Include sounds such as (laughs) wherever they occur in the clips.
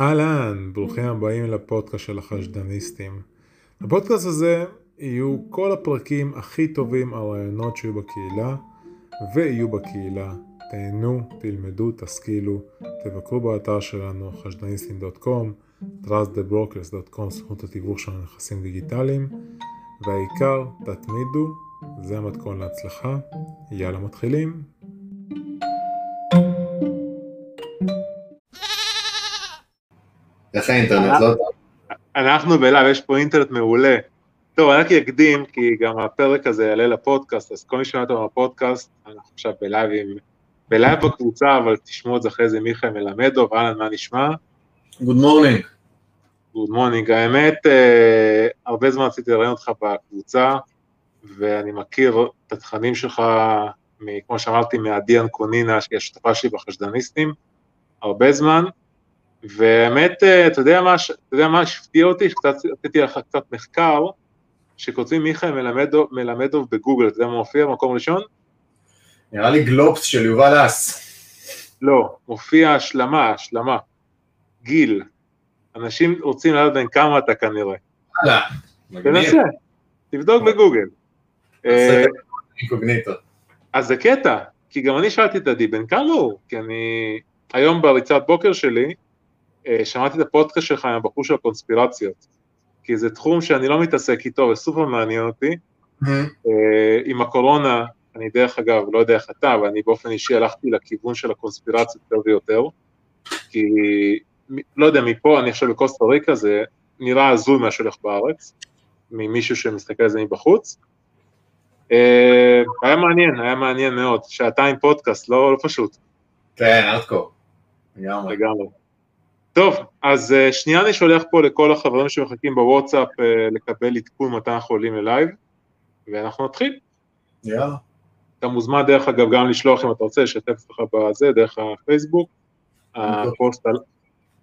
אהלן, ברוכים הבאים לפודקאסט של החשדניסטים. בפודקאסט הזה יהיו כל הפרקים הכי טובים על רעיונות שיהיו בקהילה ויהיו בקהילה. תהנו, תלמדו, תשכילו, תבקרו באתר שלנו חשדניסטים.com, trustthebrokers.com, סוכנות התיווך של נכסים דיגיטליים, והעיקר, תתמידו, זה המתכון להצלחה. יאללה מתחילים. איך האינטרנט, לא טוב? אנחנו בלייב, יש פה אינטרנט מעולה. טוב, אני רק אקדים, כי גם הפרק הזה יעלה לפודקאסט, אז כל מי שומע אותו בפודקאסט, אנחנו עכשיו בלייב עם... בלייב בקבוצה, אבל תשמעו את זה אחרי זה מיכאל מלמדוב, אהלן, מה נשמע? Good morning. Good morning. האמת, אה, הרבה זמן רציתי לראיין אותך בקבוצה, ואני מכיר את התכנים שלך, מ- כמו שאמרתי, מעדי אנקונינה, שהיא השותפה שלי בחשדניסטים, הרבה זמן, והאמת, אה, אתה יודע מה, אתה יודע מה שהפתיע אותי? שקצת עשיתי לך קצת מחקר, שכותבים מיכאל מלמדו, מלמדוב בגוגל, אתה יודע מה מופיע במקום ראשון? נראה לי גלובס של יובל אס. לא, מופיע השלמה, השלמה. גיל. אנשים רוצים לדעת בין כמה אתה כנראה. הלאה. מגניב. תנסה, תבדוק בגוגל. אה. אז זה קטע, כי גם אני שאלתי את עדי, בן כמה הוא? כי אני היום בריצת בוקר שלי, אה, שמעתי את הפודקאסט שלך עם הבחור של הקונספירציות, כי זה תחום שאני לא מתעסק איתו וסופר מעניין אותי. אה, עם הקורונה, אני דרך אגב, לא יודע איך אתה, אבל אני באופן אישי הלכתי לכיוון של הקונספירציות יותר ויותר, כי לא יודע, מפה, אני עכשיו בקוסטה ריקה, זה נראה הזוי מה שהולך בארץ, ממישהו שמסתכל על זה מבחוץ. אה, היה מעניין, היה מעניין מאוד, שעתיים פודקאסט, לא, לא פשוט, כן, ארטקור. לגמרי. טוב, אז אה, שנייה אני שולח פה לכל החברים שמחכים בוואטסאפ אה, לקבל עדכון מתי אנחנו עולים ללייב, ואנחנו נתחיל. יאללה. אתה מוזמן דרך אגב גם לשלוח אם אתה רוצה, לשתף לך בזה, דרך הפייסבוק. הפוסט על-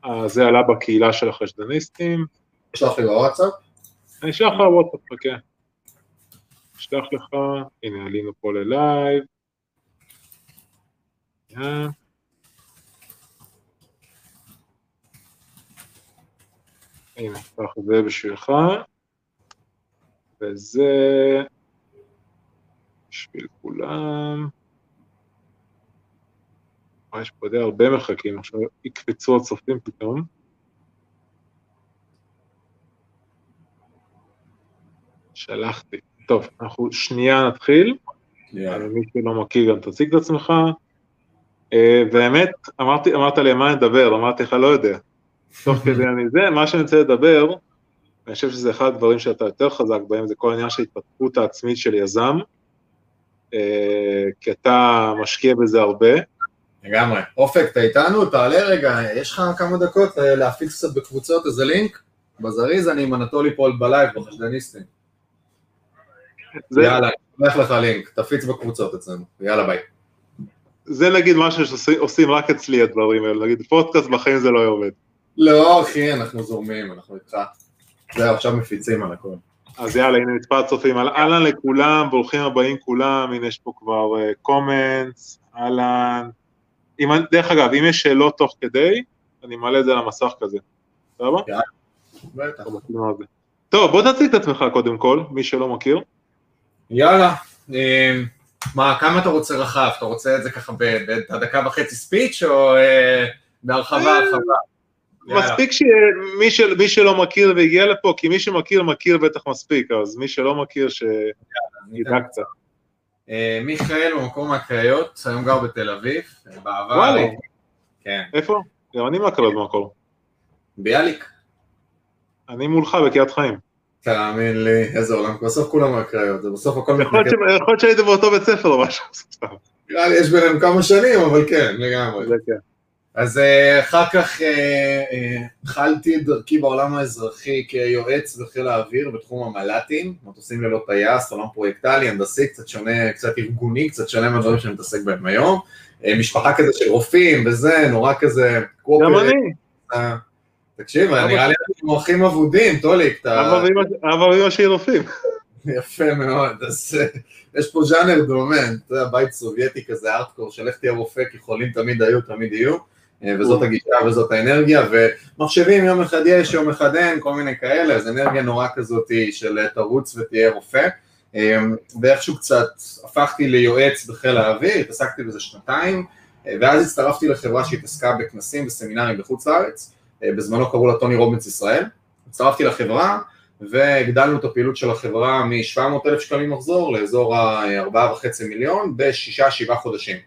הזה עלה בקהילה של החשדניסטים. שלח לי בוואטסאפ. אני אשלח לך וואטסאפ, חכה. אשלח לך, הנה עלינו פה ללייב. שנייה. הנה, קח את זה בשבילך. וזה בשביל כולם. אה, יש פה די הרבה מחכים, עכשיו יקפצו הצופים פתאום. שלחתי. טוב, אנחנו שנייה נתחיל. יאללה. מי שלא מכיר גם תציג את עצמך. אה, והאמת, אמרתי, אמרת לי מה נדבר, אמרתי לך לא יודע. תוך כדי אני זה, מה שאני רוצה לדבר, אני חושב שזה אחד הדברים שאתה יותר חזק בהם, זה כל העניין של ההתפתחות העצמית של יזם, אה, כי אתה משקיע בזה הרבה. לגמרי. אופק, אתה איתנו? תעלה רגע, יש לך כמה דקות אה, להפיץ קצת בקבוצות איזה לינק? בזריז, אני עם אנטולי פול בלייב, בחשדניסטים. זה, יאללה, אני לך לינק, תפיץ בקבוצות אצלנו. יאללה, ביי. זה נגיד משהו שעושים רק אצלי הדברים האלה, נגיד פודקאסט בחיים זה לא עובד. לא, אחי, אנחנו זורמים, אנחנו איתך. זהו, עכשיו מפיצים על הכל. אז יאללה, הנה מספר צופים, אהל- אהלן לכולם, ברוכים הבאים כולם, הנה יש פה כבר קומנטס, אהלן. אם אני- דרך אגב, אם יש שאלות תוך כדי, אני מעלה את זה על המסך כזה, בסדר? בטח. טוב, בוא תציג את עצמך קודם כל, מי שלא מכיר. יאללה, אה, מה, כמה אתה רוצה רחב? אתה רוצה את זה ככה בדקה וחצי ספיץ' או אה, בהרחבה אה, הרחבה? מספיק שמי של, מי שלא מכיר והגיע לפה, כי מי שמכיר מכיר בטח מספיק, אז מי שלא מכיר שידע קצת. אה, מיכאל במקום מהקריות, היום גר בתל אביב, אה, בעבר וואלה. כן, איפה? גם אני מהקריות במקור. ביאליק. אני מולך בקריית חיים. תאמין לי, איזה עולם, בסוף כולם מהקריות, זה בסוף הכל מתנגד. יכול להיות שהייתם באותו בית ספר או משהו. נראה לי יש ביניהם כמה שנים, אבל כן, לגמרי. זה כן. אז אה, אחר כך אה, אה, התחלתי את דרכי בעולם האזרחי כיועץ בחיל האוויר בתחום המל"טים, מטוסים ללא טייס, עולם פרויקטלי, הנדסי, קצת שונה, קצת ארגוני, קצת שונה מהדברים שאני מתעסק בהם היום. משפחה כזה של רופאים וזה, נורא כזה... גם אני, תקשיב, נראה לי אנחנו אחים אבודים, טוליק, אתה... אבא ואמא- שלי רופאים. יפה מאוד, אז יש פה ז'אנר דומה, אתה יודע, בית סובייטי כזה, ארטקור, של איך תהיה רופא, כי חולים תמיד היו, תמיד יהיו. אה, וזאת הגישה וזאת האנרגיה, ומחשבים יום אחד יש, יום אחד אין, כל מיני כאלה, אז אנרגיה נורא כזאת של תרוץ ותהיה רופא. ואיכשהו קצת הפכתי ליועץ בחיל האוויר, התעסקתי בזה שנתיים, ואז הצטרפתי לחברה שהתעסקה בכנסים וסמינרים בחוץ לארץ, בזמנו קראו לה טוני רובינס ישראל, הצטרפתי לחברה והגדלנו את הפעילות של החברה מ-700 אלף שקלים מחזור לאזור ה-4.5 מיליון בשישה, שבעה חודשים.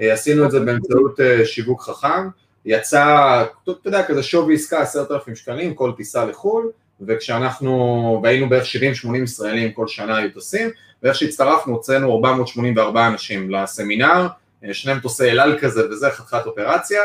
עשינו את זה באמצעות שיווק חכם, יצא, אתה יודע, כזה שווי עסקה עשרת אלפים שקלים, כל טיסה לחו"ל, וכשאנחנו, והיינו בערך 70-80 ישראלים כל שנה היו טסים, ואיך שהצטרפנו הוצאנו 484 אנשים לסמינר, שני מטוסי אל על כזה וזה, חתיכת אופרציה,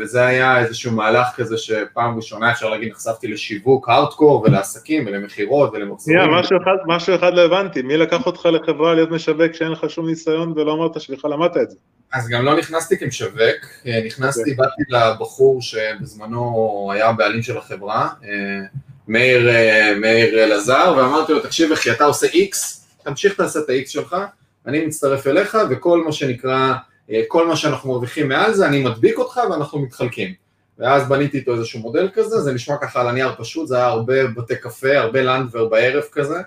וזה היה איזשהו מהלך כזה שפעם ראשונה אפשר להגיד נחשפתי לשיווק הארדקור ולעסקים ולמכירות ולמחזורים. Yeah, משהו, אחד, משהו אחד לא הבנתי, מי לקח אותך לחברה להיות משווק כשאין לך שום ניסיון ולא אמרת שבכלל למדת את זה? אז גם לא נכנסתי כמשווק, נכנסתי, okay. באתי לבחור שבזמנו היה הבעלים של החברה, מאיר, מאיר אלעזר, ואמרתי לו, תקשיב אחי, אתה עושה X, תמשיך תעשה את ה-X שלך, אני מצטרף אליך, וכל מה שנקרא, כל מה שאנחנו מרוויחים מעל זה, אני מדביק אותך ואנחנו מתחלקים. ואז בניתי איתו איזשהו מודל כזה, זה נשמע ככה על הנייר פשוט, זה היה הרבה בתי קפה, הרבה לנדבר בערב כזה,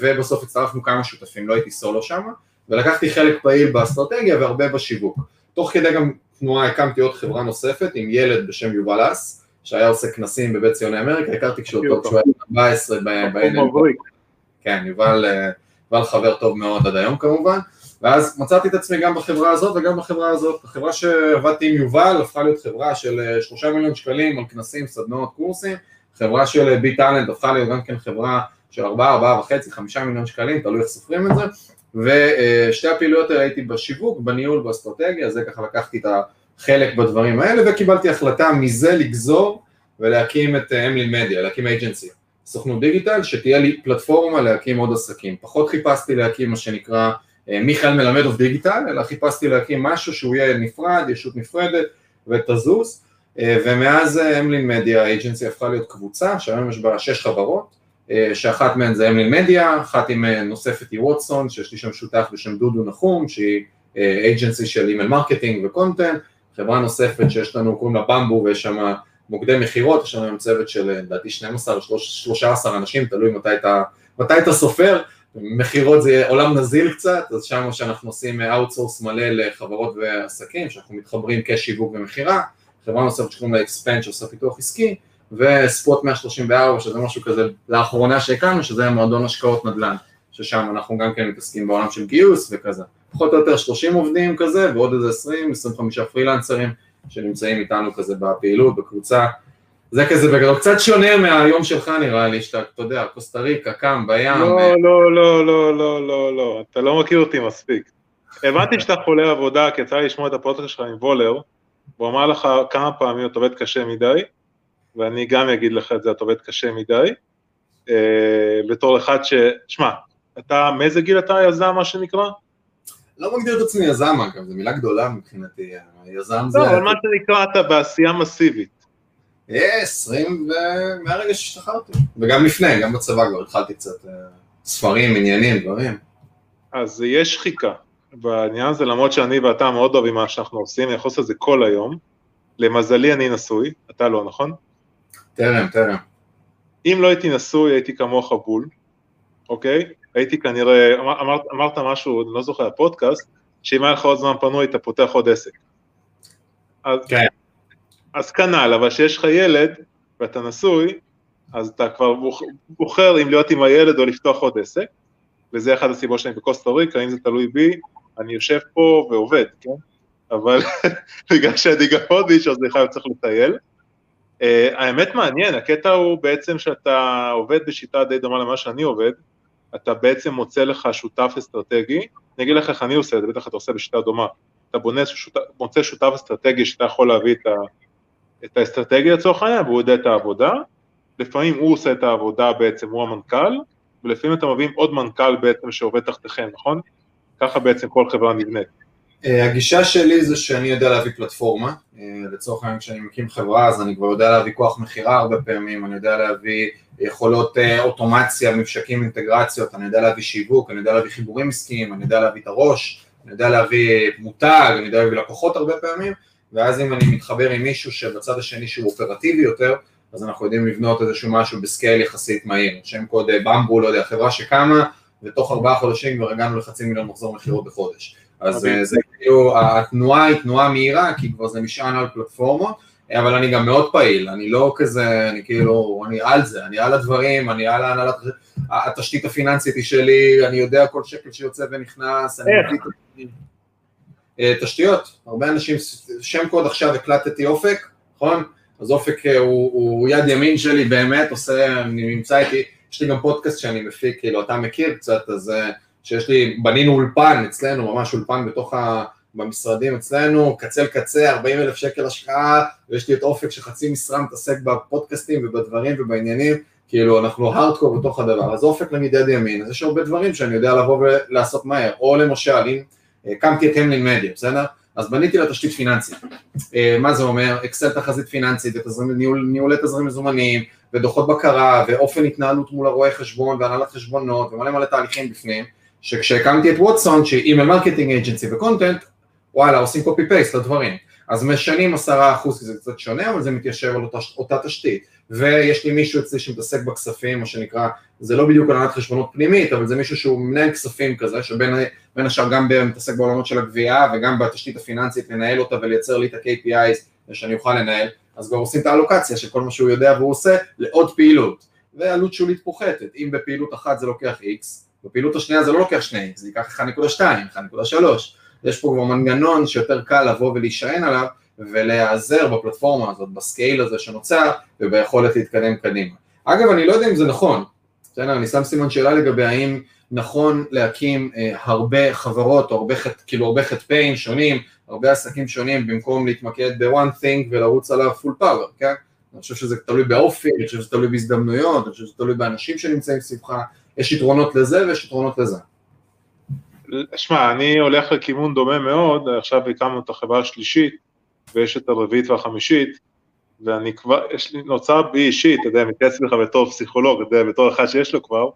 ובסוף הצטרפנו כמה שותפים, לא הייתי סולו שם, ולקחתי חלק פעיל באסטרטגיה והרבה בשיווק. תוך כדי גם תנועה הקמתי עוד חברה נוספת עם ילד בשם יובל אס, שהיה עושה כנסים בבית ציוני אמריקה, הכרתי כשהוא היה 14 ב-NL. כן, יובל, יובל חבר טוב מאוד עד היום כמובן, ואז מצאתי את עצמי גם בחברה הזאת וגם בחברה הזאת. החברה שעבדתי עם יובל הפכה להיות חברה של שלושה מיליון שקלים על כנסים, סדנאות, קורסים, חברה של בי טאלנט הפכה להיות גם כן חברה של ארבעה, ארבעה וחצי, חמישה מיליון שקלים, תלוי איך סופרים את זה, ושתי הפעילויות האלה הייתי בשיווק, בניהול, באסטרטגיה, זה ככה לקחתי את החלק בדברים האלה, וקיבלתי החלטה מזה לגזור ולהקים את אמלין מדיה, להקים אייג'נסי, סוכנות דיגיטל, שתהיה לי פלטפורמה להקים עוד עסקים. פחות חיפשתי להקים מה שנקרא מיכאל מלמד אוף דיגיטל, אלא חיפשתי להקים משהו שהוא יהיה נפרד, ישות נפרדת ותזוז, ומאז אמלין מדיה, agency הפכה להיות קבוצה, שהיום יש בה שש חברות, שאחת מהן זה אמלין מדיה, אחת עם נוספת היא ווטסון, שיש לי שם שותף בשם דודו נחום, שהיא agency של email marketing ו content, חברה נוספת שיש לנו, קוראים לה במבו, ויש שם מוקדי מכירות, יש לנו צוות של לדעתי 12 13 אנשים, תלוי מתי אתה, מתי אתה סופר, מכירות זה עולם נזיל קצת, אז שם שאנחנו עושים outsource מלא לחברות ועסקים, שאנחנו מתחברים כשיווק ומכירה, חברה נוספת שקוראים לה אקספנד שעושה פיתוח עסקי, וספוט 134 שזה משהו כזה לאחרונה שהקמנו, שזה מועדון השקעות נדל"ן, ששם אנחנו גם כן מתעסקים בעולם של גיוס וכזה, פחות או יותר 30 עובדים כזה, ועוד איזה 20, 25 פרילנסרים שנמצאים איתנו כזה בפעילות, בקבוצה, זה כזה בגדול, קצת שונה מהיום שלך נראה לי, שאתה, אתה יודע, קוסטה ריקה, קם בים. לא, לא, לא, לא, לא, לא, לא, אתה לא מכיר אותי מספיק. הבנתי שאתה חולה עבודה, כי יצא לי לשמוע את הפודקאסט שלך עם וולר, והוא אמר לך כמה פעמים אתה עובד קשה מדי, ואני גם אגיד לך את זה, אתה עובד קשה מדי, בתור אחד ש... שמע, אתה, מאיזה גיל אתה יזם, מה שנקרא? לא מגדיר את עצמי יזם, אגב, זו מילה גדולה מבחינתי, יזם זה... לא, אבל מה שנקרא, אתה בעשייה מסיבית. עשרים, מהרגע שהשתחררתי, וגם לפני, גם בצבא כבר התחלתי קצת ספרים, עניינים, דברים. אז יש שחיקה בעניין הזה, למרות שאני ואתה מאוד אוהבים מה שאנחנו עושים, אני יכול לעשות את זה כל היום. למזלי אני נשוי, אתה לא, נכון? טרם, טרם. אם לא הייתי נשוי, הייתי כמוך בול, אוקיי? הייתי כנראה, אמרת, אמרת משהו, אני לא זוכר, הפודקאסט, שאם היה לך עוד זמן פנוי, אתה פותח עוד עסק. אז, כן. אז כנ"ל, אבל כשיש לך ילד, ואתה נשוי, אז אתה כבר בוחר אם להיות עם הילד או לפתוח עוד עסק, וזה אחד הסיבות שאני בקוסטה ריקה, אם זה תלוי בי, אני יושב פה ועובד, כן? אבל (laughs) בגלל שאני גם עוד איש, אז אני חייב צריך לטייל. Uh, האמת מעניין, הקטע הוא בעצם שאתה עובד בשיטה די דומה למה שאני עובד, אתה בעצם מוצא לך שותף אסטרטגי, אני אגיד לך איך אני עושה את זה, בטח אתה עושה בשיטה דומה, אתה בונה, שותף, מוצא שותף אסטרטגי שאתה יכול להביא את, ה, את האסטרטגיה לצורך העניין, והוא יודע את העבודה, לפעמים הוא עושה את העבודה בעצם, הוא המנכ"ל, ולפעמים אתה מביאים עוד מנכ"ל בעצם שעובד תחתיכם, נכון? ככה בעצם כל חברה נבנית. הגישה שלי זה שאני יודע להביא פלטפורמה, לצורך העניין כשאני מקים חברה אז אני כבר יודע להביא כוח מכירה הרבה פעמים, אני יודע להביא יכולות אוטומציה, ממשקים, אינטגרציות, אני יודע להביא שיווק, אני יודע להביא חיבורים עסקיים, אני יודע להביא את הראש, אני יודע להביא מותג, אני יודע להביא לקוחות הרבה פעמים, ואז אם אני מתחבר עם מישהו שבצד השני שהוא אופרטיבי יותר, אז אנחנו יודעים לבנות איזשהו משהו בסקייל יחסית מהיר, שם קוד אה, במבו, לא יודע, חברה שקמה, ותוך ארבעה חודשים כבר הגענו לחצי מיליון מחזור מכירות בחודש. אז. אה, זה כאילו, התנועה היא תנועה מהירה, כי כבר זה נשען על פלטפורמות, אבל אני גם מאוד פעיל, אני לא כזה, אני כאילו, אני על זה, אני על הדברים, אני על ההנהלת, התשתית הפיננסית היא שלי, אני יודע כל שקל שיוצא ונכנס, אני איך? מביא... אה, תשתיות, הרבה אנשים, שם קוד עכשיו הקלטתי אופק, נכון? אז אופק אה, הוא, הוא יד ימין שלי באמת, עושה, נמצא איתי, יש לי גם פודקאסט שאני מפיק, כאילו אתה מכיר קצת, אז אה, שיש לי, בנינו אולפן אצלנו, ממש אולפן בתוך ה... במשרדים אצלנו, קצה לקצה, 40 אלף שקל השקעה, ויש לי את אופק שחצי משרה מתעסק בפודקאסטים ובדברים ובעניינים, כאילו אנחנו הארדקור בתוך הדבר, אז אופק נגיד יד ימין, אז יש הרבה דברים שאני יודע לבוא ולעשות מהר, או למשל, אם אה, הקמתי את אמלין מדיה, בסדר? אז בניתי לה תשתית פיננסית. אה, מה זה אומר? אקסל תחזית פיננסית, ניהולי תזרים מזומנים, ודוחות בקרה, ואופן התנהלות מול הרואי חשבון, והנהלת חשבונות, ומלא מלא תהליכים בפנים, שכשהקמתי את ווטסון, שהיא email marketing agency ו content, וואלה, עושים copy paste לדברים. אז משנים עשרה אחוז, כי זה קצת שונה, אבל זה מתיישב על אותה, אותה תשתית. ויש לי מישהו אצלי שמתעסק בכספים, מה שנקרא, זה לא בדיוק הנהלת חשבונות פנימית, אבל זה מישהו שהוא מנהל כספים כזה, שבין בין השאר גם מתעסק בעולמות של הגבייה, וגם בתשתית הפיננסית לנהל אותה ולייצר לי את ה-KPIs, שאני אוכל לנהל, אז כבר עושים את האלוקציה של כל מה שהוא יודע והוא עושה, לעוד פעילות. ועלות שולית פוחתת, אם בפעילות אחת זה לוקח X, בפעילות השנייה זה לא לוקח 2X, זה ייקח 1.2, 1.3, יש פה כבר מנגנון שיותר קל לבוא ולהישען עליו ולהיעזר בפלטפורמה הזאת, בסקייל הזה שנוצר וביכולת להתקדם קדימה. אגב, אני לא יודע אם זה נכון, בסדר, אני שם סימן שאלה לגבי האם נכון להקים אה, הרבה חברות הרבה, כאילו הרבה חטפים שונים, הרבה עסקים שונים במקום להתמקד ב-one thing ולרוץ עליו full power, כן? אני חושב שזה תלוי באופי, אני חושב שזה תלוי בהזדמנויות, אני חושב שזה תלוי באנשים שנמצאים סביבך, יש יתרונות לזה ויש יתרונות לזה. שמע, אני הולך לכיוון דומה מאוד, עכשיו הקמנו את החברה השלישית, ויש את הרביעית והחמישית, ואני כבר, יש לי, נוצר בי אישית, אתה יודע, מתייעץ בך בתור פסיכולוג, אתה יודע, בתור אחד שיש לו כבר,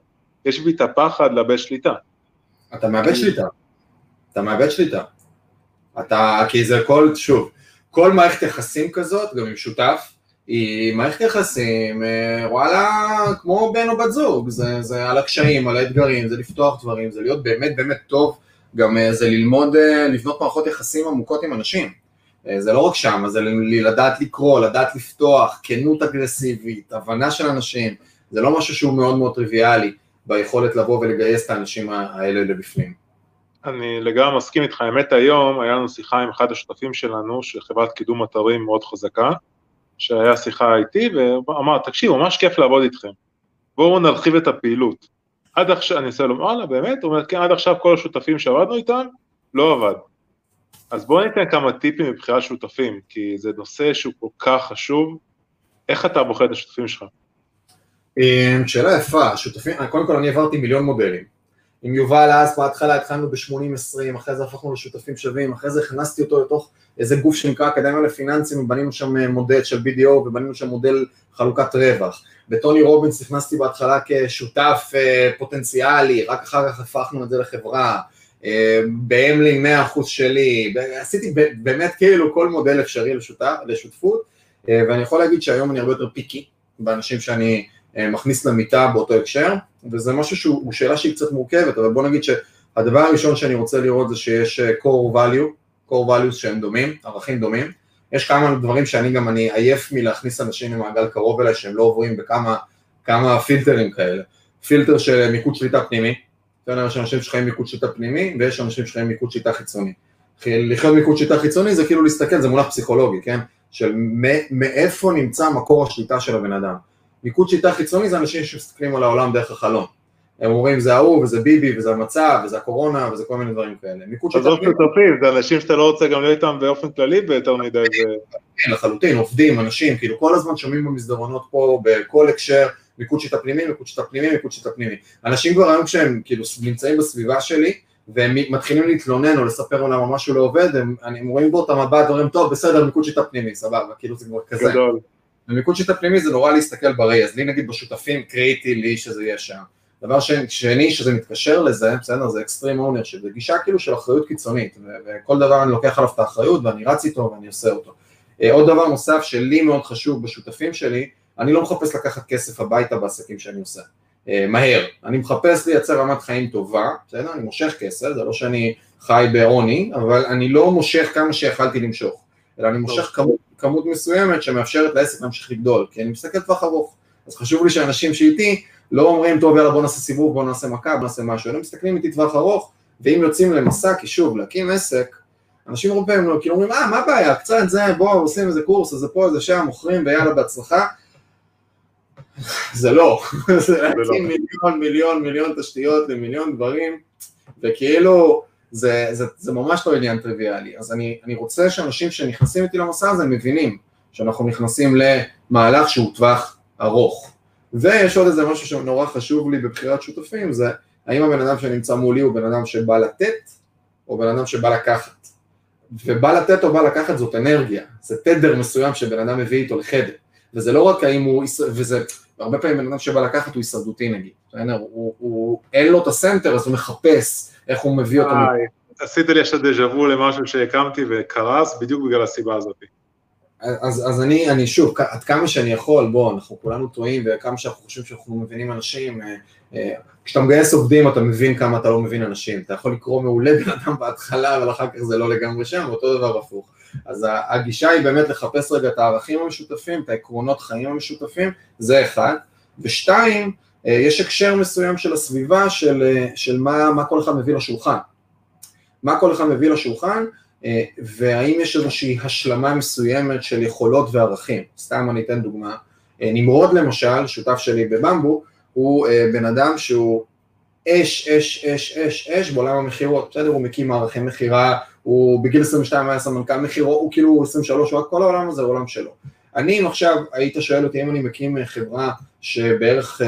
יש בי את הפחד לאבד שליטה. אתה מאבד שליטה, אתה מאבד שליטה. אתה, כי זה כל, שוב, כל מערכת יחסים כזאת, גם עם שותף, היא מערכת יחסים, אה, וואלה, כמו בן או בת זוג, זה, זה על הקשיים, על האתגרים, זה לפתוח דברים, זה להיות באמת באמת טוב, גם אה, זה ללמוד, אה, לבנות מערכות יחסים עמוקות עם אנשים. זה לא רק שם, זה לדעת לקרוא, לדעת לפתוח, כנות אגרסיבית, הבנה של אנשים, זה לא משהו שהוא מאוד מאוד טריוויאלי ביכולת לבוא ולגייס את האנשים האלה לבפנים. אני לגמרי מסכים איתך, האמת היום היה לנו שיחה עם אחד השותפים שלנו, של חברת קידום אתרים מאוד חזקה, שהיה שיחה איתי, ואמר, תקשיב, ממש כיף לעבוד איתכם, בואו נרחיב את הפעילות. עד עכשיו, אני עושה לו, וואלה, באמת? הוא אומר, כן, עד עכשיו כל השותפים שעבדנו איתם, לא עבד. אז בואו ניתן כמה טיפים מבחירת שותפים, כי זה נושא שהוא כל כך חשוב. איך אתה בוחר את השותפים שלך? אמ, שאלה יפה, שותפים, קודם כל אני עברתי מיליון מודלים. עם יובל אז בהתחלה התחלנו ב-80-20, אחרי זה הפכנו לשותפים שווים, אחרי זה הכנסתי אותו לתוך איזה גוף שנקרא אקדמיה לפיננסים, ובנינו שם אה, מודל של BDO ובנינו שם מודל חלוקת רווח. בטוני רובינס נכנסתי בהתחלה כשותף אה, פוטנציאלי, רק אחר כך הפכנו את זה לחברה. אה, באמלין 100% שלי, עשיתי באמת כאילו כל מודל אפשרי לשותף, לשותפות, ואני יכול להגיד שהיום אני הרבה יותר פיקי באנשים שאני מכניס למיטה באותו הקשר, וזה משהו שהוא הוא שאלה שהיא קצת מורכבת, אבל בוא נגיד שהדבר הראשון שאני רוצה לראות זה שיש אה, core value, core values שהם דומים, ערכים דומים, יש כמה דברים שאני גם, אני עייף מלהכניס אנשים למעגל קרוב אליי שהם לא עוברים בכמה כמה פילטרים כאלה, פילטר של מיקוד שליטה פנימי, יש אנשים שחיים מיקוד שליטה פנימי ויש אנשים שחיים מיקוד שליטה חיצוני. לחיות מיקוד שליטה חיצוני זה כאילו להסתכל, זה מונח פסיכולוגי, כן? של מאיפה נמצא מקור השליטה של הבן אדם. מיקוד שליטה חיצוני זה אנשים שמסתכלים על העולם דרך החלום. הם אומרים זה ההוא וזה ביבי וזה המצב וזה הקורונה וזה כל מיני דברים כאלה. מיקוד שליטה עזוב פנימית, שותפים, זה אנשים שאתה לא רוצה גם להיות איתם באופן כללי ביותר מדי. כן, לחלוטין, עובדים, אנשים, כאילו כל הזמן שומעים במסדרונות פה בכל הקשר, מיקוד שיטה פנימי, מיקוד שיטה פנימי, מיקוד שיטה פנימי. אנשים כבר היום כשהם כאילו נמצאים בסביבה שלי, והם מתחילים להתלונן או לספר למה משהו לא עובד, הם, הם רואים בו את המבט, אומרים, טוב, בסדר, מיקוד שיטה פנימי, סבבה, כאילו זה כבר כזה. גדול. במיקוד שיטה פנימי זה נורא להסתכל בראי, אז לי נגיד בשותפים קריטי לי שזה יהיה שם. דבר שני שזה מתקשר לזה, בסדר, זה אקסטרים אונר, שזה גישה כאילו של אחריות קיצונית, וכל דבר אני לוקח עליו את האחריות ואני רץ איתו ואני עושה אותו. אה, עוד דבר נוסף שלי מאוד חשוב בשותפים שלי, אני לא מחפש לקחת כסף הביתה בעסקים שאני עושה. אה, מהר. אני מחפש לייצר רמת חיים טובה, בסדר? אני מושך כסף, זה לא שאני חי בעוני, אבל אני לא מושך כמה שיכלתי למשוך, אלא אני מושך כמות, כמות מסוימת שמאפשרת לעסק להמשיך לגדול, כי אני מסתכל טווח ארוך. אז חשוב לי שאנשים שאיתי לא אומרים, טוב יאללה בוא נעשה סיבוב, בוא נעשה מכה, בוא נעשה משהו, הם מסתכלים איתי טווח ארוך, ואם יוצאים למסע, כי שוב, להקים עסק, אנשים הרבה פעמים לא, כאילו אומרים, אה, מה הבעיה, קצת זה, בוא, עושים איזה קורס, איזה פה, איזה שם, מוכרים, ויאללה, בהצלחה. זה לא, זה להקים לא. מיליון, מיליון, מיליון תשתיות למיליון דברים, וכאילו, זה, זה, זה ממש לא עניין טריוויאלי. אז אני, אני רוצה שאנשים שנכנסים איתי למסע הזה מבינים שאנחנו נכנסים למהלך שהוא טווח ארוך. ויש עוד איזה משהו שנורא חשוב לי בבחירת שותפים, זה האם הבן אדם שנמצא מולי הוא בן אדם שבא לתת, או בן אדם שבא לקחת. ובא לתת או בא לקחת זאת אנרגיה, זה תדר מסוים שבן אדם מביא איתו לחדר, וזה לא רק האם הוא, וזה, הרבה פעמים בן אדם שבא לקחת הוא הישרדותי נגיד, הוא, הוא, הוא, אין לו את הסנטר אז הוא מחפש איך הוא מביא אותו. עשית לי עכשיו דז'ה וו למשהו שהקמתי וקרס בדיוק בגלל הסיבה הזאת. אז, אז אני, אני שוב, עד כמה שאני יכול, בוא, אנחנו כולנו טועים, וכמה שאנחנו חושבים שאנחנו מבינים אנשים, אה, אה, כשאתה מגייס עובדים אתה מבין כמה אתה לא מבין אנשים, אתה יכול לקרוא מעולה בן אדם בהתחלה, אבל אחר כך זה לא לגמרי שם, אותו דבר הפוך. אז הגישה היא באמת לחפש רגע את הערכים המשותפים, את העקרונות חיים המשותפים, זה אחד. ושתיים, יש הקשר מסוים של הסביבה, של, של מה, מה כל אחד מביא לשולחן. מה כל אחד מביא לשולחן, אה, והאם יש איזושהי השלמה מסוימת של יכולות וערכים. סתם אני אתן דוגמה. אה, נמרוד למשל, שותף שלי בבמבו, הוא אה, בן אדם שהוא אש, אש, אש, אש, אש בעולם המכירות, בסדר? הוא מקים מערכי מכירה, הוא בגיל 22 היה סמנכ"ל מכירות, הוא כאילו 23, הוא רק כל העולם הזה הוא עולם שלו. אני אם עכשיו היית שואל אותי אם אני מקים חברה שבערך 70%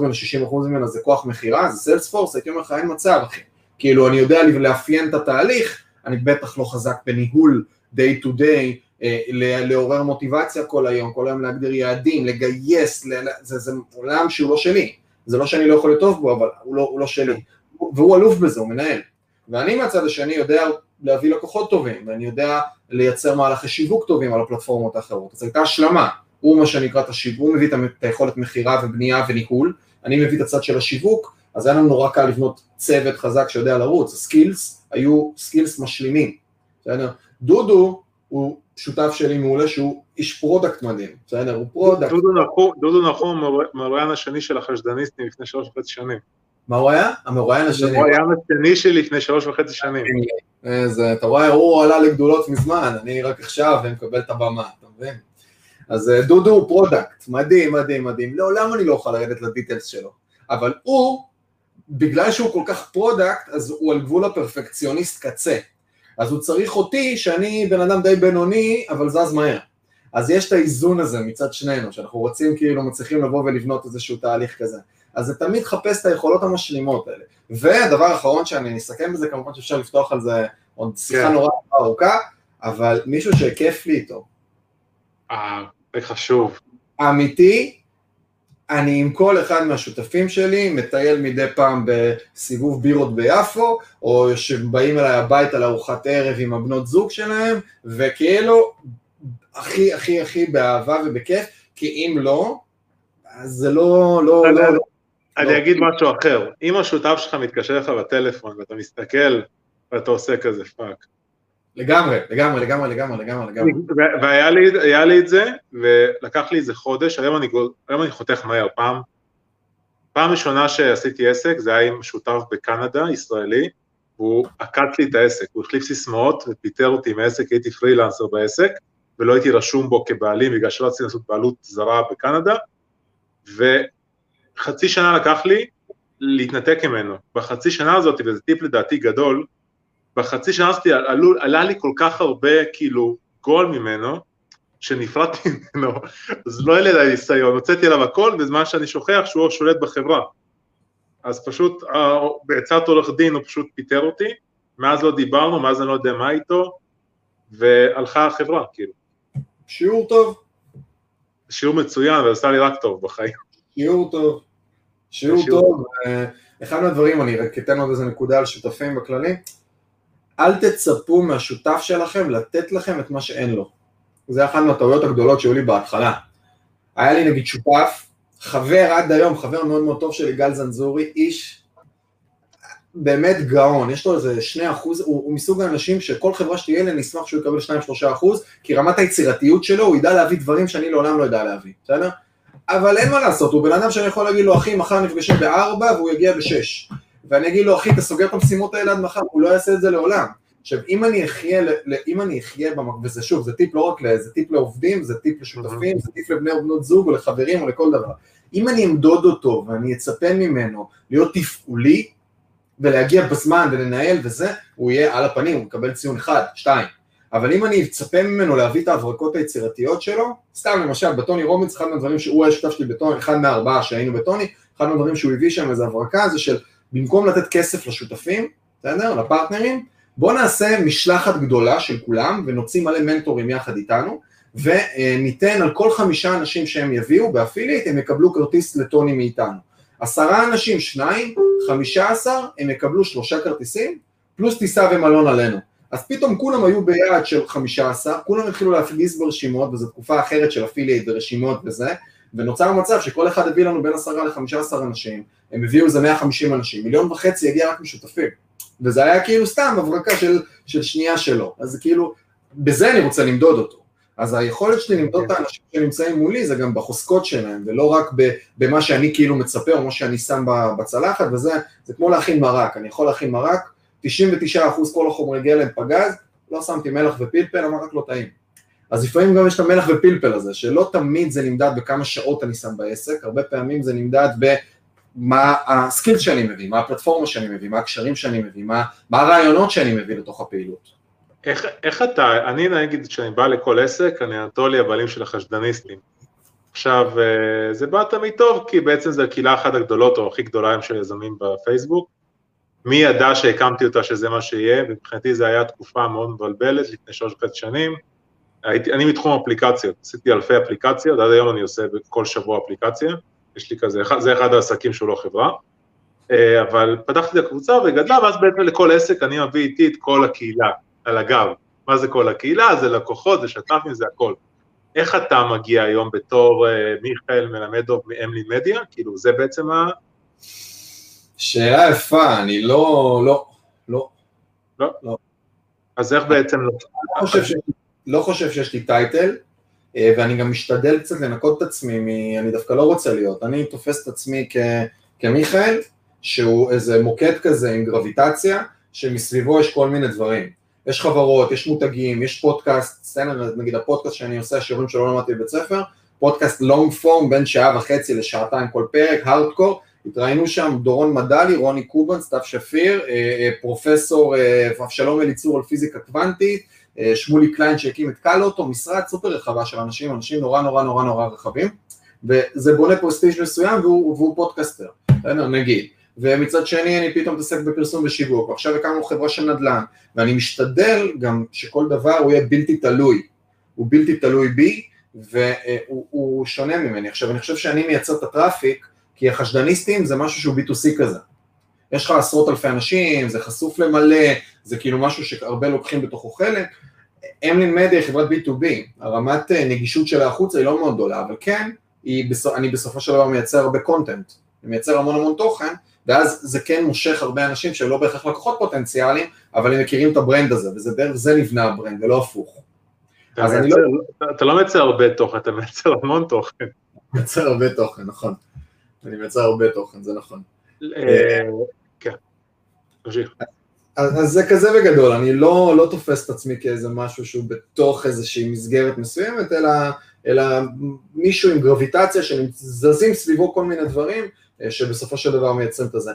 ממנה, 60% ממנה זה כוח מכירה, זה סיילספורס, הייתי אומר לך אין מצב אחי. כאילו אני יודע לאפיין את התהליך, אני בטח לא חזק בניהול day to day, אה, לעורר מוטיבציה כל היום, כל היום להגדיר יעדים, לגייס, זה, זה עולם שהוא לא שלי, זה לא שאני לא יכול להיות טוב בו, אבל הוא לא, הוא לא שלי, והוא אלוף בזה, הוא מנהל. ואני מהצד השני יודע להביא לקוחות טובים, ואני יודע לייצר מהלכי שיווק טובים על הפלטפורמות האחרות, אז הייתה השלמה, הוא מה שנקרא את השיווק, הוא מביא את היכולת מכירה ובנייה וניהול, אני מביא את הצד של השיווק, אז היה לנו נורא קל לבנות צוות חזק שיודע לרוץ, ה skills היו skills משלימים, בסדר? דודו הוא שותף שלי מעולה שהוא איש product מדהים, בסדר? הוא product. דודו נחום המרואיין השני של החשדניסטים לפני שלוש וחצי שנים. מה הוא היה? המרואיין השני. המרואיין השני שלי לפני שלוש וחצי שנים. איזה, אתה רואה, הוא עלה לגדולות מזמן, אני רק עכשיו מקבל את הבמה, אתה מבין? אז אה, דודו הוא product, מדהים, מדהים, מדהים. לעולם אני לא אוכל לרדת ל details שלו, אבל הוא בגלל שהוא כל כך product, אז הוא על גבול הפרפקציוניסט קצת. אז הוא צריך אותי, שאני בן אדם די בינוני, אבל זז מהר. אז יש את האיזון הזה מצד שנינו, שאנחנו רוצים כאילו מצליחים לבוא ולבנות איזשהו תהליך כזה. אז זה תמיד חפש את היכולות המשלימות האלה. והדבר האחרון שאני אסכם בזה, כמובן שאפשר לפתוח על זה עוד שיחה כן. נורא ארוכה, אבל מישהו שכיף לי איתו. אה, זה חשוב. אמיתי, אני עם כל אחד מהשותפים שלי מטייל מדי פעם בסיבוב בירות ביפו, או שבאים אליי הביתה לארוחת ערב עם הבנות זוג שלהם, וכאילו הכי הכי הכי באהבה ובכיף, כי אם לא, אז זה לא, לא, אני, לא, אני לא. אגיד משהו אחר, אם השותף שלך מתקשר לך בטלפון ואתה מסתכל ואתה עושה כזה fuck, לגמרי, לגמרי, לגמרי, לגמרי, לגמרי. והיה לי, את זה, ולקח לי איזה חודש, היום אני, היום אני חותך מהר, פעם, פעם ראשונה שעשיתי עסק, זה היה עם שותף בקנדה, ישראלי, והוא עקץ לי את העסק, הוא החליף סיסמאות ופיטר אותי מהעסק, הייתי פרילנסר בעסק, ולא הייתי רשום בו כבעלים בגלל שלא רציתי לעשות בעלות זרה בקנדה, וחצי שנה לקח לי להתנתק ממנו. בחצי שנה הזאת, וזה טיפ לדעתי גדול, בחצי שנה הזאת עלו, עלה לי כל כך הרבה כאילו גול ממנו, שנפרדתי (laughs) ממנו, אז לא היה לי ניסיון, הוצאתי עליו הכל בזמן שאני שוכח שהוא שולט בחברה. אז פשוט בעצת עורך דין הוא פשוט פיטר אותי, מאז לא דיברנו, מאז אני לא יודע מה איתו, והלכה החברה, כאילו. שיעור טוב. שיעור מצוין, ועשה לי רק טוב בחיים. שיעור טוב. שיעור. טוב, אה, אחד מהדברים, אני רק אתן עוד איזה נקודה על שותפים בכללי, אל תצפו מהשותף שלכם לתת לכם את מה שאין לו. זה אחת מהטעויות הגדולות שהיו לי בהתחלה. היה לי נגיד שותף, חבר עד היום, חבר מאוד מאוד טוב שלי, גל זנזורי, איש באמת גאון, יש לו איזה 2 אחוז, הוא, הוא מסוג האנשים שכל חברה שתהיה לי, אני אשמח שהוא יקבל 2-3 אחוז, כי רמת היצירתיות שלו, הוא ידע להביא דברים שאני לעולם לא יודע להביא, בסדר? אבל אין מה לעשות, הוא בן אדם שאני יכול להגיד לו, אחי, מחר נפגשים בארבע והוא יגיע בשש. ואני אגיד לו, אחי, אתה סוגר את המשימות האלה עד מחר, הוא לא יעשה את זה לעולם. עכשיו, אם אני אחיה, אם אני אחיה, וזה שוב, זה טיפ לא רק ל... זה טיפ לעובדים, זה טיפ לשותפים, זה טיפ לבני ובנות זוג או לחברים או לכל דבר. אם אני אמדוד אותו ואני אצפה ממנו להיות תפעולי ולהגיע בזמן ולנהל וזה, הוא יהיה על הפנים, הוא מקבל ציון אחד, שתיים. אבל אם אני אצפה ממנו להביא את ההברקות היצירתיות שלו, סתם למשל בטוני רובינס, אחד מהדברים שהוא היה שותף שלי בטוני, אחד מהארבעה שהיינו בטוני, אחד מהדברים שהוא הביא שם איזה הברקה זה של במקום לתת כסף לשותפים, בסדר? לפרטנרים, בואו נעשה משלחת גדולה של כולם ונוציא מלא מנטורים יחד איתנו, וניתן על כל חמישה אנשים שהם יביאו באפיליט, הם יקבלו כרטיס לטוני מאיתנו. עשרה אנשים, שניים, חמישה עשר, הם יקבלו שלושה כרטיסים, פלוס טיסה ומלון עלינו. אז פתאום כולם היו ביעד של חמישה עשר, כולם התחילו להפגיז ברשימות, וזו תקופה אחרת של אפילייט ורשימות וזה, ונוצר מצב שכל אחד הביא לנו בין עשרה לחמישה עשר אנשים, הם הביאו איזה 150 אנשים, מיליון וחצי הגיע רק משותפים. וזה היה כאילו סתם הברקה של, של שנייה שלו, אז זה כאילו, בזה אני רוצה למדוד אותו. אז היכולת שלי למדוד את האנשים שנמצאים מולי זה גם בחוזקות שלהם, ולא רק במה שאני כאילו מצפה או מה שאני שם בצלחת, וזה זה כמו להכין מרק, אני יכול להכין מרק, 99% כל החומרי גלם פגז, לא שמתי מלח ופלפל, המרק לא טעים. אז לפעמים גם יש את המלח ופלפל הזה, שלא תמיד זה נמדד בכמה שעות אני שם בעסק, הרבה פעמים זה נמדד במה הסקיל שאני מביא, מה הפלטפורמה שאני מביא, מה הקשרים שאני מביא, מה, מה הרעיונות שאני מביא לתוך הפעילות. איך, איך אתה, אני נגיד כשאני בא לכל עסק, אני אנטולי הבעלים של החשדניסטים. עכשיו, אה, זה בא תמיד טוב, כי בעצם זו הקהילה אחת הגדולות, או הכי גדולה היום של יזמים בפייסבוק. מי ידע שהקמתי אותה שזה מה שיהיה, ומבחינתי זו הייתה תקופה מאוד מבלבלת, לפני שלוש וחצי שנים. הייתי, אני מתחום אפליקציות, עשיתי אלפי אפליקציות, עד היום אני עושה כל שבוע אפליקציה, יש לי כזה, זה אחד העסקים שהוא לא חברה. אה, אבל פתחתי את הקבוצה וגדלה, ואז בעצם לכל עסק אני מביא איתי את כל הקהילה. על הגב. מה זה כל הקהילה? זה לקוחות, זה שת"פים, זה הכל. איך אתה מגיע היום בתור uh, מיכאל מלמדוב מאמלי מדיה? כאילו, זה בעצם ה... שאלה יפה, אני לא, לא, לא, אז איך בעצם... לא חושב, ש... לא חושב שיש לי title, אה, ואני גם משתדל קצת לנקות את עצמי, מ... אני דווקא לא רוצה להיות, אני תופס את עצמי כ... כמיכאל, שהוא איזה מוקד כזה עם גרביטציה, שמסביבו יש כל מיני דברים. יש חברות, יש מותגים, יש פודקאסט, סצנה, נגיד הפודקאסט שאני עושה, שיעורים שלא למדתי בבית ספר, פודקאסט long form בין שעה וחצי לשעתיים כל פרק, הארדקור, התראינו שם דורון מדלי, רוני קובן, סתיו שפיר, פרופסור אבשלום אליצור על פיזיקה קוונטית, שמולי קליין שהקים את קלוטו, משרעת סופר רחבה של אנשים, אנשים נורא נורא נורא נורא רחבים, וזה בונה prestige מסוים והוא, והוא podcaster, נגיד. ומצד שני אני פתאום מתעסק בפרסום ושיווק, ועכשיו הקמנו חברה של נדל"ן, ואני משתדל גם שכל דבר הוא יהיה בלתי תלוי, הוא בלתי תלוי בי, והוא שונה ממני. עכשיו אני חושב שאני מייצר את ה traffic, כי החשדניסטים זה משהו שהוא B2C כזה. יש לך עשרות אלפי אנשים, זה חשוף למלא, זה כאילו משהו שהרבה לוקחים בתוכו חלק. אמלין מדיה היא חברת B2B, הרמת נגישות שלה החוצה היא לא מאוד גדולה, אבל כן, בסופ... אני בסופו של דבר מייצר הרבה content, אני מייצר המון המון תוכן, ואז זה כן מושך הרבה אנשים שהם לא בהכרח לקוחות פוטנציאליים, אבל הם מכירים את ה brand הזה, וזה דרך זה נבנה ה brand, ולא הפוך. אתה, מייצר, לא... אתה לא מייצר הרבה תוכן, אתה מייצר המון תוכן. מייצר הרבה תוכן, נכון. אני מייצר הרבה תוכן, זה נכון. כן, תמשיך. אז זה כזה בגדול, אני לא, לא תופס את עצמי כאיזה משהו שהוא בתוך איזושהי מסגרת מסוימת, אלא, אלא מישהו עם גרביטציה שזזים סביבו כל מיני דברים, שבסופו של דבר מייצרים את הזה.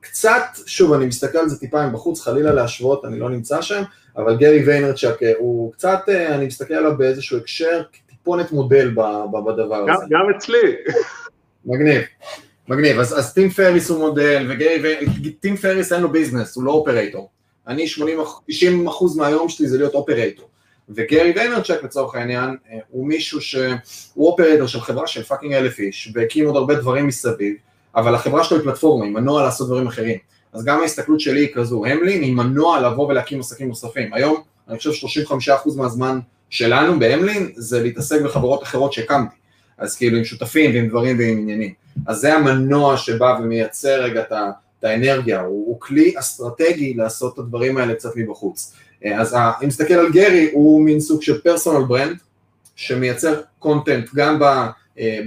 קצת, שוב, אני מסתכל על זה טיפה מבחוץ, חלילה להשוות, אני לא נמצא שם, אבל גרי ויינרצ'ק הוא קצת, אני מסתכל עליו באיזשהו הקשר, טיפונת מודל בדבר הזה. גם אצלי. מגניב, מגניב, אז, אז טים פריס הוא מודל, וגרי ויינרצ'ק, טים פריס אין לו business, הוא לא operator. אני 80, 90 אחוז מהיום שלי זה להיות operator. וגרי ויינרצ'ק לצורך העניין הוא מישהו שהוא operator של חברה של fucking אלף איש והקים עוד הרבה דברים מסביב אבל החברה שלו היא פלטפורמה, היא מנוע לעשות דברים אחרים. אז גם ההסתכלות שלי היא כזו, המלין היא מנוע לבוא ולהקים עסקים נוספים. היום, אני חושב 35% מהזמן שלנו בהמלין זה להתעסק בחברות אחרות שהקמתי. אז כאילו עם שותפים ועם דברים ועם עניינים. אז זה המנוע שבא ומייצר רגע את, האנרגיה, הוא, הוא כלי אסטרטגי לעשות את הדברים האלה קצת מבחוץ. אז אם נסתכל על גרי, הוא מין סוג של פרסונל ברנד, שמייצר קונטנט גם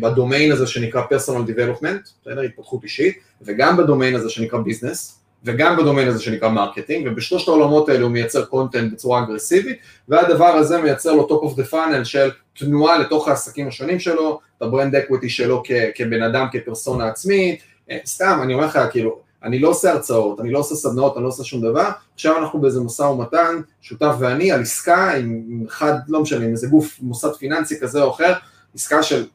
בדומיין הזה שנקרא personal development, בסדר, התפתחות אישית, וגם בדומיין הזה שנקרא business, וגם בדומיין הזה שנקרא marketing, ובשלושת העולמות האלה הוא מייצר content בצורה אגרסיבית, והדבר הזה מייצר לו top of the funnel של תנועה לתוך העסקים השונים שלו, את ה brand equity שלו כ- כבן אדם, כפרסונה עצמית, אה, סתם, אני אומר לך, כאילו, אני לא עושה הרצאות, אני לא עושה סדנאות, אני לא עושה שום דבר, עכשיו אנחנו באיזה משא ומתן, שותף ואני, על עסקה עם אחד, לא משנה, עם איזה גוף, מוסד פיננסי כזה או אחר, עסקה של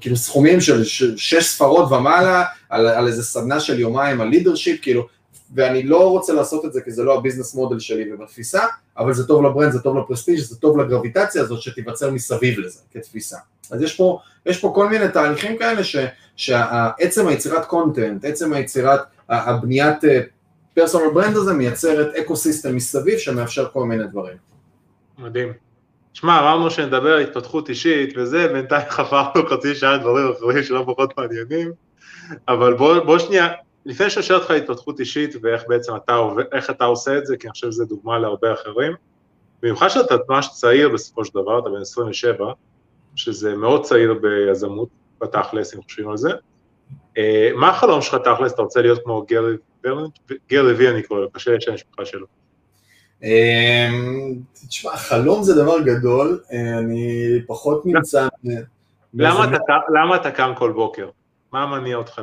כאילו סכומים של שש ספרות ומעלה, על, על איזה סדנה של יומיים על leadership, כאילו, ואני לא רוצה לעשות את זה כי זה לא ה business model שלי ובתפיסה, אבל זה טוב ל brand, זה טוב ל prestige, זה טוב לגרביטציה הזאת שתיווצר מסביב לזה כתפיסה. אז יש פה, יש פה כל מיני תהליכים כאלה ש, שעצם היצירת content, עצם היצירת, הבניית personal brand הזה מייצרת ecosystem מסביב שמאפשר כל מיני דברים. מדהים. שמע, אמרנו שנדבר התפתחות אישית וזה, בינתיים (laughs) חפרנו חצי שעה דברים אחרים שלא פחות מעניינים, אבל בוא, בוא שנייה, לפני שאני שואל אותך התפתחות אישית ואיך בעצם אתה, איך אתה עושה את זה, כי אני חושב שזו דוגמה להרבה אחרים, במיוחד שאתה ממש צעיר בסופו של דבר, אתה בן 27, שזה מאוד צעיר ביזמות, בתכלס, אם חושבים על זה. אה, מה החלום שלך תכלס, אתה רוצה להיות כמו גר לוי, אני קורא לו, קשה לי לשם המשפחה שלו. אמ, תשמע, חלום זה דבר גדול, אה, אני פחות נמצא... למה אתה קם כל בוקר? מה מניע אותך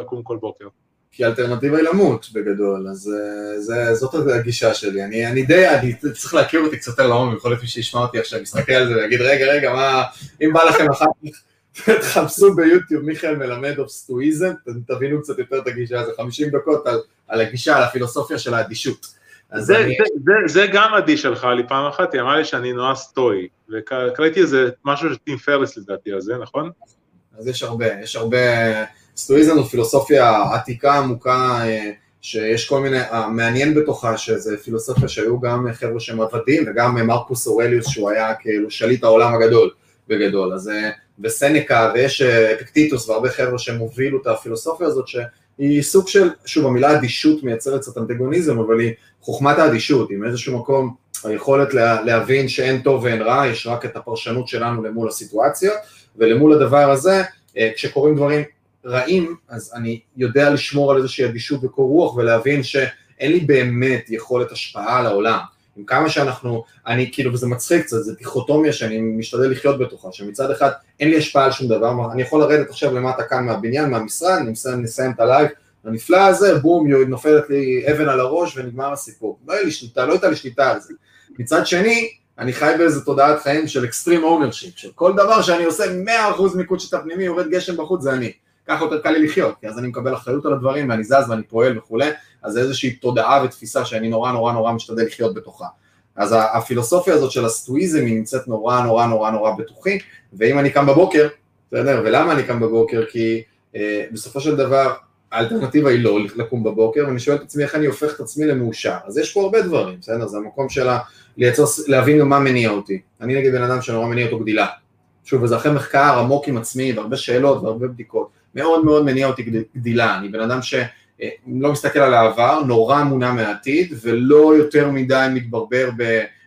לקום כל בוקר? כי האלטרנטיבה היא למות בגדול, אז אה, זה, זאת הגישה שלי. אני, אני די, אני צריך להכיר אותי קצת יותר לעומק, יכול להיות מי שישמע אותי עכשיו, יסתכל על זה ויגיד, רגע, רגע, מה, אם בא לכם אחר כך, תחפשו ביוטיוב מיכאל מלמד אוף סטואיזם, תבינו קצת יותר את הגישה, זה 50 דקות על, על הגישה, על הפילוסופיה של האדישות. זה, אני... זה, זה, זה גם עדי שלך לי פעם אחת, היא אמרה לי שאני נורא סטואי, וקראתי איזה משהו של טים פרס לדעתי על זה, נכון? אז יש הרבה, יש הרבה, סטואיזם הוא פילוסופיה עתיקה, עמוקה, אה, שיש כל מיני, המעניין בתוכה שזה פילוסופיה שהיו גם חבר'ה שהם עבדים וגם מרקוס אורליוס שהוא היה כאילו שליט העולם הגדול בגדול, אז אה, וסנקה ויש אה, אפקטיטוס והרבה חבר'ה שהם הובילו את הפילוסופיה הזאת שהיא סוג של, שוב המילה אדישות מייצרת קצת אנטגוניזם אבל היא חוכמת האדישות, עם איזשהו מקום היכולת לה, להבין שאין טוב ואין רע, יש רק את הפרשנות שלנו למול הסיטואציה ולמול הדבר הזה כשקורים דברים רעים, אז אני יודע לשמור על איזושהי אדישות וקור רוח ולהבין שאין לי באמת יכולת השפעה על העולם. עם כמה שאנחנו, אני כאילו, וזה מצחיק קצת, זה דיכוטומיה שאני משתדל לחיות בתוכה, שמצד אחד אין לי השפעה על שום דבר, אני יכול לרדת עכשיו למטה כאן מהבניין, מהמשרד, אני מסיים, נסיים את ה live הנפלא הזה, בום, נופלת לי אבן על הראש ונגמר הסיפור. לא היה לי שליטה, לא הייתה לי שליטה על זה. מצד שני, אני חי באיזה תודעת חיים של extreme ownership, של כל דבר שאני עושה 100% מקודשת הפנימי, יורד גשם בחוץ, זה אני. ככה יותר קל לי לחיות, כי אז אני מקבל אחריות על הדברים ואני זז ואני פועל וכולי, אז זה איזושהי תודעה ותפיסה שאני נורא נורא נורא משתדל לחיות בתוכה. אז הפילוסופיה הזאת של הסטואיזם היא נמצאת נורא נורא נורא נורא בתוכי, ואם אני קם בבוקר, בסדר, ולמה אני קם בבוקר? כי אה, בסופו של דבר האלטרנטיבה היא לא לקום בבוקר, ואני שואל את עצמי איך אני הופך את עצמי למאושר. אז יש פה הרבה דברים, בסדר? זה המקום של לייצר, להבין מה מניע אותי. אני נגיד בן אדם שנורא מניע אותו גדילה. שוב, וזה אחרי מחקר עמוק עם עצמי, והרבה שאלות והרבה בדיקות. מאוד מאוד מניע אותי גדילה, אני בן אדם שלא מסתכל על העבר, נורא מונע מהעתיד, ולא יותר מדי מתברבר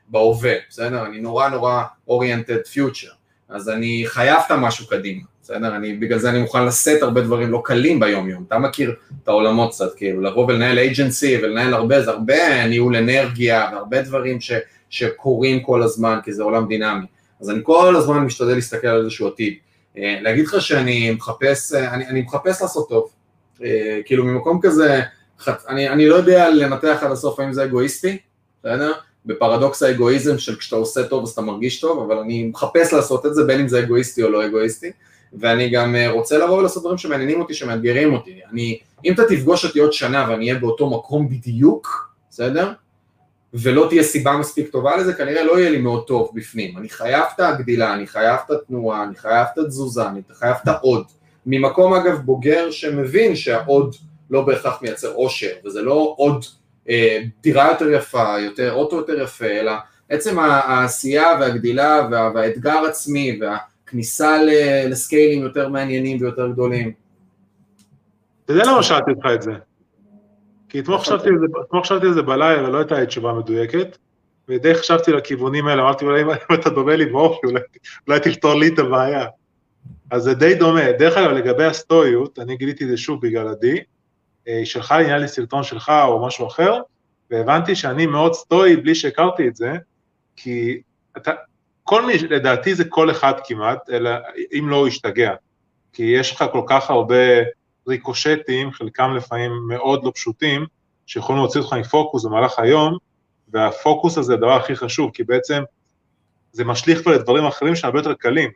בהווה, בסדר? אני נורא נורא oriented future, אז אני חייב את המשהו קדימה, בסדר? אני, בגלל זה אני מוכן לשאת הרבה דברים לא קלים ביום יום, אתה מכיר את העולמות קצת, כאילו, לבוא ולנהל agency ולנהל הרבה, זה הרבה ניהול אנרגיה והרבה דברים ש, שקורים כל הזמן, כי זה עולם דינמי, אז אני כל הזמן משתדל להסתכל על איזשהו עתיד. אה, להגיד לך שאני מחפש, אה, אני, אני מחפש לעשות טוב, אה, כאילו ממקום כזה, אני, אני לא יודע לנתח עד הסוף האם זה אגואיסטי, בסדר? בפרדוקס האגואיזם של כשאתה עושה טוב אז אתה מרגיש טוב, אבל אני מחפש לעשות את זה בין אם זה אגואיסטי או לא אגואיסטי, ואני גם רוצה לבוא ולעשות דברים שמעניינים אותי, שמאתגרים אותי. אני, אם אתה תפגוש אותי עוד שנה ואני אהיה באותו מקום בדיוק, בסדר? ולא תהיה סיבה מספיק טובה לזה, כנראה לא יהיה לי מאוד טוב בפנים. אני חייב את הגדילה, אני חייב את התנועה, אני חייב את התזוזה, אני חייב את העוד. ממקום אגב בוגר שמבין שהעוד לא בהכרח מייצר עושר, וזה לא עוד אה, דירה יותר יפה, יותר אוטו יותר יפה, אלא עצם העשייה והגדילה וה, והאתגר עצמי והכניסה לסקיילים יותר מעניינים ויותר גדולים. אתה יודע למה שאלתי אותך את זה? כי אתמול חשבתי על זה בלילה ולא הייתה לי תשובה מדויקת, ודי חשבתי לכיוונים האלה, אמרתי אולי (laughs) אם אתה דומה לי באופי, אולי, תפתור לי את הבעיה. אז זה די דומה. דרך אגב, לגבי הסטואיות, אני גיליתי את זה שוב בגלל עדי, אה, היא שלחה לי, נראה לי סרטון שלך או משהו אחר, והבנתי שאני מאוד סטואי בלי שהכרתי את זה, כי אתה, כל מי, לדעתי זה כל אחד כמעט, אלא אם לא הוא ישתגע, כי יש לך כל כך הרבה ריקושטים, חלקם לפעמים מאוד לא פשוטים, שיכולים להוציא אותך מפוקוס במהלך היום, והפוקוס הזה זה הדבר הכי חשוב, כי בעצם זה משליך כבר לדברים אחרים שהרבה יותר קלים.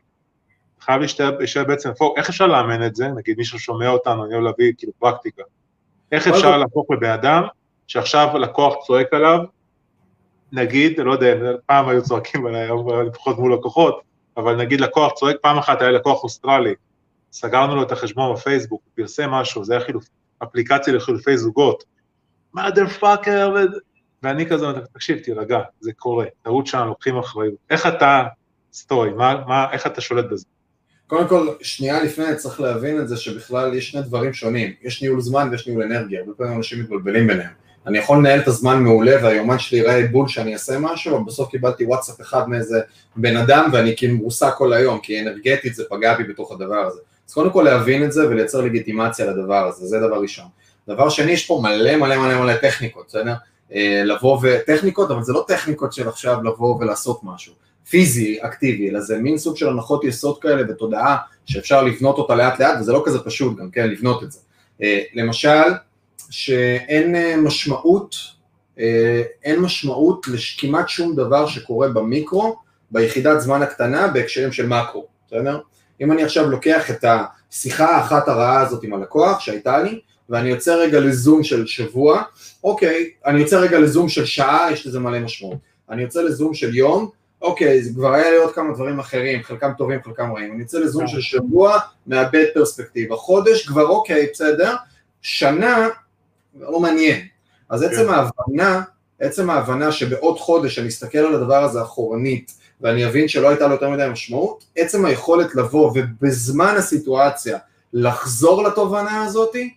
חייב להשתאר בעצם פוקוס, איך אפשר לאמן את זה? נגיד מישהו שומע אותנו, אני אוהב להביא כאילו פרקטיקה. איך אפשר להפוך לבן אדם שעכשיו לקוח צועק עליו, נגיד, לא יודע, פעם היו צועקים עליי, לפחות מול לקוחות, אבל נגיד לקוח צועק, פעם אחת היה לקוח אוסטרלי, סגרנו לו את החשבון בפייסבוק, הוא פרסם משהו, זה היה חילוף, אפליקציה לחילופי זוגות, mother fucker, ואני כזה, תקשיב, תירגע, זה קורה, טעות שלנו, לוקחים אחריות. איך אתה סטוי, מה, מה, איך אתה שולט בזה? קודם כל, שנייה לפני צריך להבין את זה שבכלל יש שני דברים שונים, יש ניהול זמן ויש ניהול אנרגיה, הרבה פעמים אנשים מתבלבלים ביניהם. אני יכול לנהל את הזמן מעולה והיומן שלי יראה בול שאני אעשה משהו, אבל בסוף קיבלתי וואטסאפ אחד מאיזה בן אדם ואני כאילו מרוסק כל היום, כי אנרגטית זה פגע בי בתוך הדבר הזה. אז קודם כל להבין את זה ולייצר לגיטימציה לדבר הזה, זה דבר ראשון. דבר שני, יש פה מלא מלא מלא מלא טכניקות, בסדר? אה, לבוא וטכניקות, אבל זה לא טכניקות של עכשיו לבוא ולעשות משהו פיזי, אקטיבי, אלא זה מין סוג של הנחות יסוד כאלה ותודעה שאפשר לבנות אותה לאט לאט, וזה לא כזה פשוט גם, כן, לבנות את זה. אה, למשל, שאין אה, משמעות, אין משמעות לכמעט שום דבר שקורה במיקרו, ביחידת זמן הקטנה בהקשרים של מקרו, בסדר? אם אני עכשיו לוקח את השיחה האחת הרעה הזאת עם הלקוח שהייתה לי, ואני יוצא רגע לזום של שבוע, אוקיי, אני יוצא רגע לזום של שעה, יש לזה מלא משמעות. אני יוצא לזום של יום, אוקיי, זה כבר היה לי עוד כמה דברים אחרים, חלקם טובים, חלקם רעים. אני יוצא לזום של שבוע, מאבד פרספקטיבה. חודש כבר אוקיי, בסדר, שנה, לא מעניין. אז עצם כן. ההבנה, עצם ההבנה שבעוד חודש אני אסתכל על הדבר הזה אחורנית, ואני אבין שלא הייתה לו יותר מדי משמעות, עצם היכולת לבוא ובזמן הסיטואציה לחזור לתובנה הזאתי,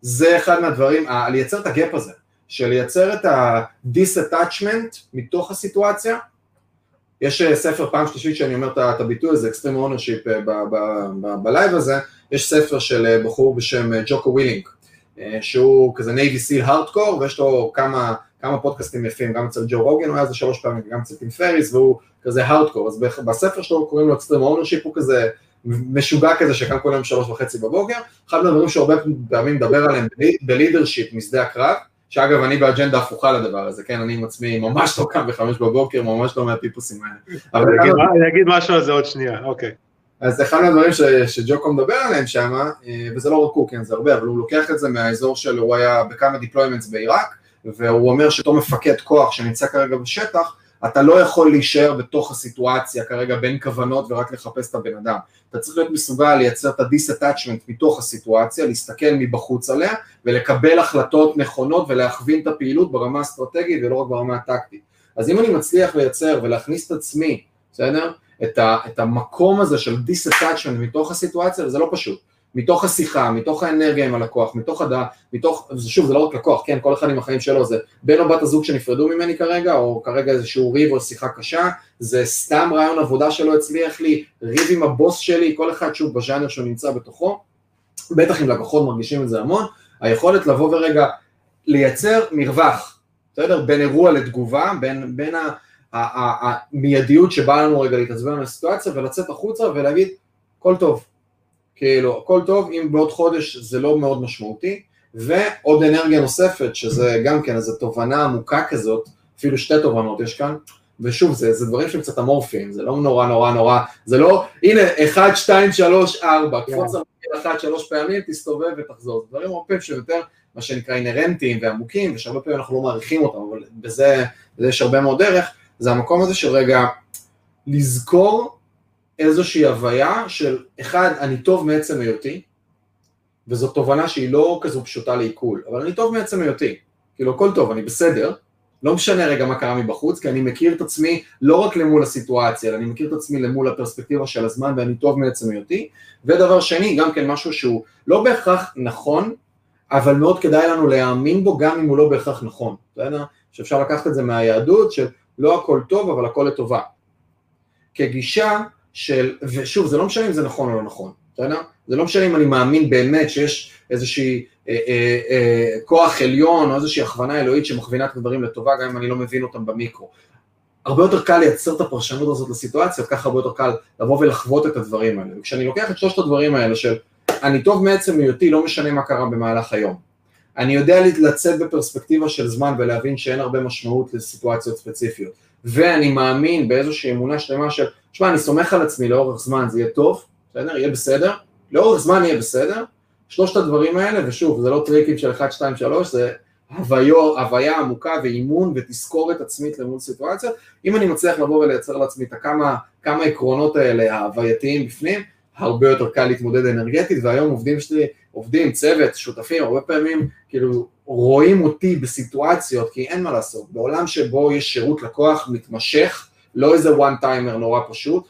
זה אחד מהדברים, לייצר את ה gap הזה, של לייצר את ה-disattachment מתוך הסיטואציה. יש אה, ספר, פעם שלישית שאני אומר את הביטוי הזה, Extreme Ownership אה, ב live הזה, יש ספר של אה, בחור בשם ג'וקו ווילינג, שהוא כזה Navy SEAL hardcore, ויש לו כמה, כמה פודקאסטים יפים, גם אצל ג'ו רוגן הוא היה זה שלוש פעמים, וגם אצל טים פריס, והוא כזה הארדקור, אז בספר שלו קוראים לו Extreme Ownership, הוא כזה משוגע כזה שקם כל יום שלוש וחצי בבוקר, אחד מהדברים שהרבה פעמים מדבר עליהם ב leadership משדה הקרב, שאגב אני באג'נדה הפוכה לדבר הזה, כן, אני עם עצמי ממש לא קם בחמש בבוקר, ממש לא מהטיפוסים האלה. אני אגיד משהו על זה עוד שנייה, אוקיי. אז אחד מהדברים שג'וקו מדבר עליהם שם, אה, וזה לא רק הוא, כן, זה הרבה, אבל הוא לוקח את זה מהאזור שלו, הוא היה בכמה deployments בעיראק, והוא אומר שאותו מפקד כוח שנמצא כרגע בשטח, אתה לא יכול להישאר בתוך הסיטואציה כרגע בין כוונות ורק לחפש את הבן אדם. אתה צריך להיות מסוגל לייצר את ה-disattachment מתוך הסיטואציה, להסתכל מבחוץ עליה ולקבל החלטות נכונות ולהכווין את הפעילות ברמה האסטרטגית ולא רק ברמה הטקטית. אז אם אני מצליח לייצר ולהכניס את עצמי, בסדר? את, ה, את המקום הזה של disattachment מתוך הסיטואציה, וזה לא פשוט. מתוך השיחה, מתוך האנרגיה עם הלקוח, מתוך הדעה, מתוך, שוב זה לא רק לקוח, כן, כל אחד עם החיים שלו, זה בן או בת הזוג שנפרדו ממני כרגע, או כרגע איזשהו ריב או שיחה קשה, זה סתם רעיון עבודה שלא הצליח לי, ריב עם הבוס שלי, כל אחד שוב בז'אנר שהוא נמצא בתוכו, בטח אם לקוחות מרגישים את זה המון, היכולת לבוא ורגע לייצר מרווח, בסדר? בין אירוע לתגובה, בין, בין המיידיות שבאה לנו רגע להתעצבן על הסיטואציה ולצאת החוצה ולהגיד, כל טוב, כאילו, הכל טוב, אם בעוד חודש זה לא מאוד משמעותי, ועוד אנרגיה נוספת, שזה גם כן איזו תובנה עמוקה כזאת, אפילו שתי תובנות יש כאן, ושוב, זה, זה דברים שהם קצת אמורפיים, זה לא נורא נורא נורא, זה לא, הנה, 1, 2, 3, 4, קפוץ על yeah. 1, 3 פעמים, תסתובב ותחזור, זה דברים אמורפיים שיותר, מה שנקרא אינהרנטיים ועמוקים, ושהרבה פעמים אנחנו לא מעריכים אותם, אבל בזה, בזה יש הרבה מאוד דרך, זה המקום הזה של רגע, לזכור איזושהי הוויה של, אחד, אני טוב מעצם היותי, וזו תובנה שהיא לא כזו פשוטה לעיכול, אבל אני טוב מעצם היותי, כאילו הכל טוב, אני בסדר, לא משנה רגע מה קרה מבחוץ, כי אני מכיר את עצמי לא רק למול הסיטואציה, אלא אני מכיר את עצמי למול הפרספקטיבה של הזמן ואני טוב מעצם היותי, ודבר שני, גם כן משהו שהוא לא בהכרח נכון, אבל מאוד כדאי לנו להאמין בו גם אם הוא לא בהכרח נכון, בסדר? שאפשר לקחת את זה מהיהדות של לא הכל טוב אבל הכל לטובה. כגישה של, ושוב זה לא משנה אם זה נכון או לא נכון, בסדר? זה לא משנה אם אני מאמין באמת שיש איזושהי אה, אה, אה, כוח עליון או איזושהי הכוונה אלוהית שמכווינה את הדברים לטובה גם אם אני לא מבין אותם במיקרו. הרבה יותר קל לייצר את הפרשנות הזאת לסיטואציה, ככה הרבה יותר קל לבוא ולחוות את הדברים האלה. וכשאני לוקח את שלושת הדברים האלה של אני טוב מעצם היותי, לא משנה מה קרה במהלך היום. אני יודע לצאת בפרספקטיבה של זמן ולהבין שאין הרבה משמעות לסיטואציות ספציפיות. ואני מאמין באיזושהי אמונה שלמה של, תשמע, אני סומך על עצמי לאורך זמן, זה יהיה טוב, בסדר? יהיה בסדר, לאורך זמן יהיה בסדר. שלושת הדברים האלה, ושוב, זה לא טריקים של 1, 2, 3, זה הוויו, הוויה עמוקה ואימון ותזכורת עצמית למול סיטואציה. אם אני מצליח לבוא ולייצר לעצמי את הכמה, כמה עקרונות האלה ההווייתיים בפנים, הרבה יותר קל להתמודד אנרגטית, והיום עובדים שלי, עובדים, צוות, שותפים, הרבה פעמים כאילו רואים אותי בסיטואציות, כי אין מה לעשות, בעולם שבו יש שירות לקוח מתמשך, לא איזה one timer נורא פשוט,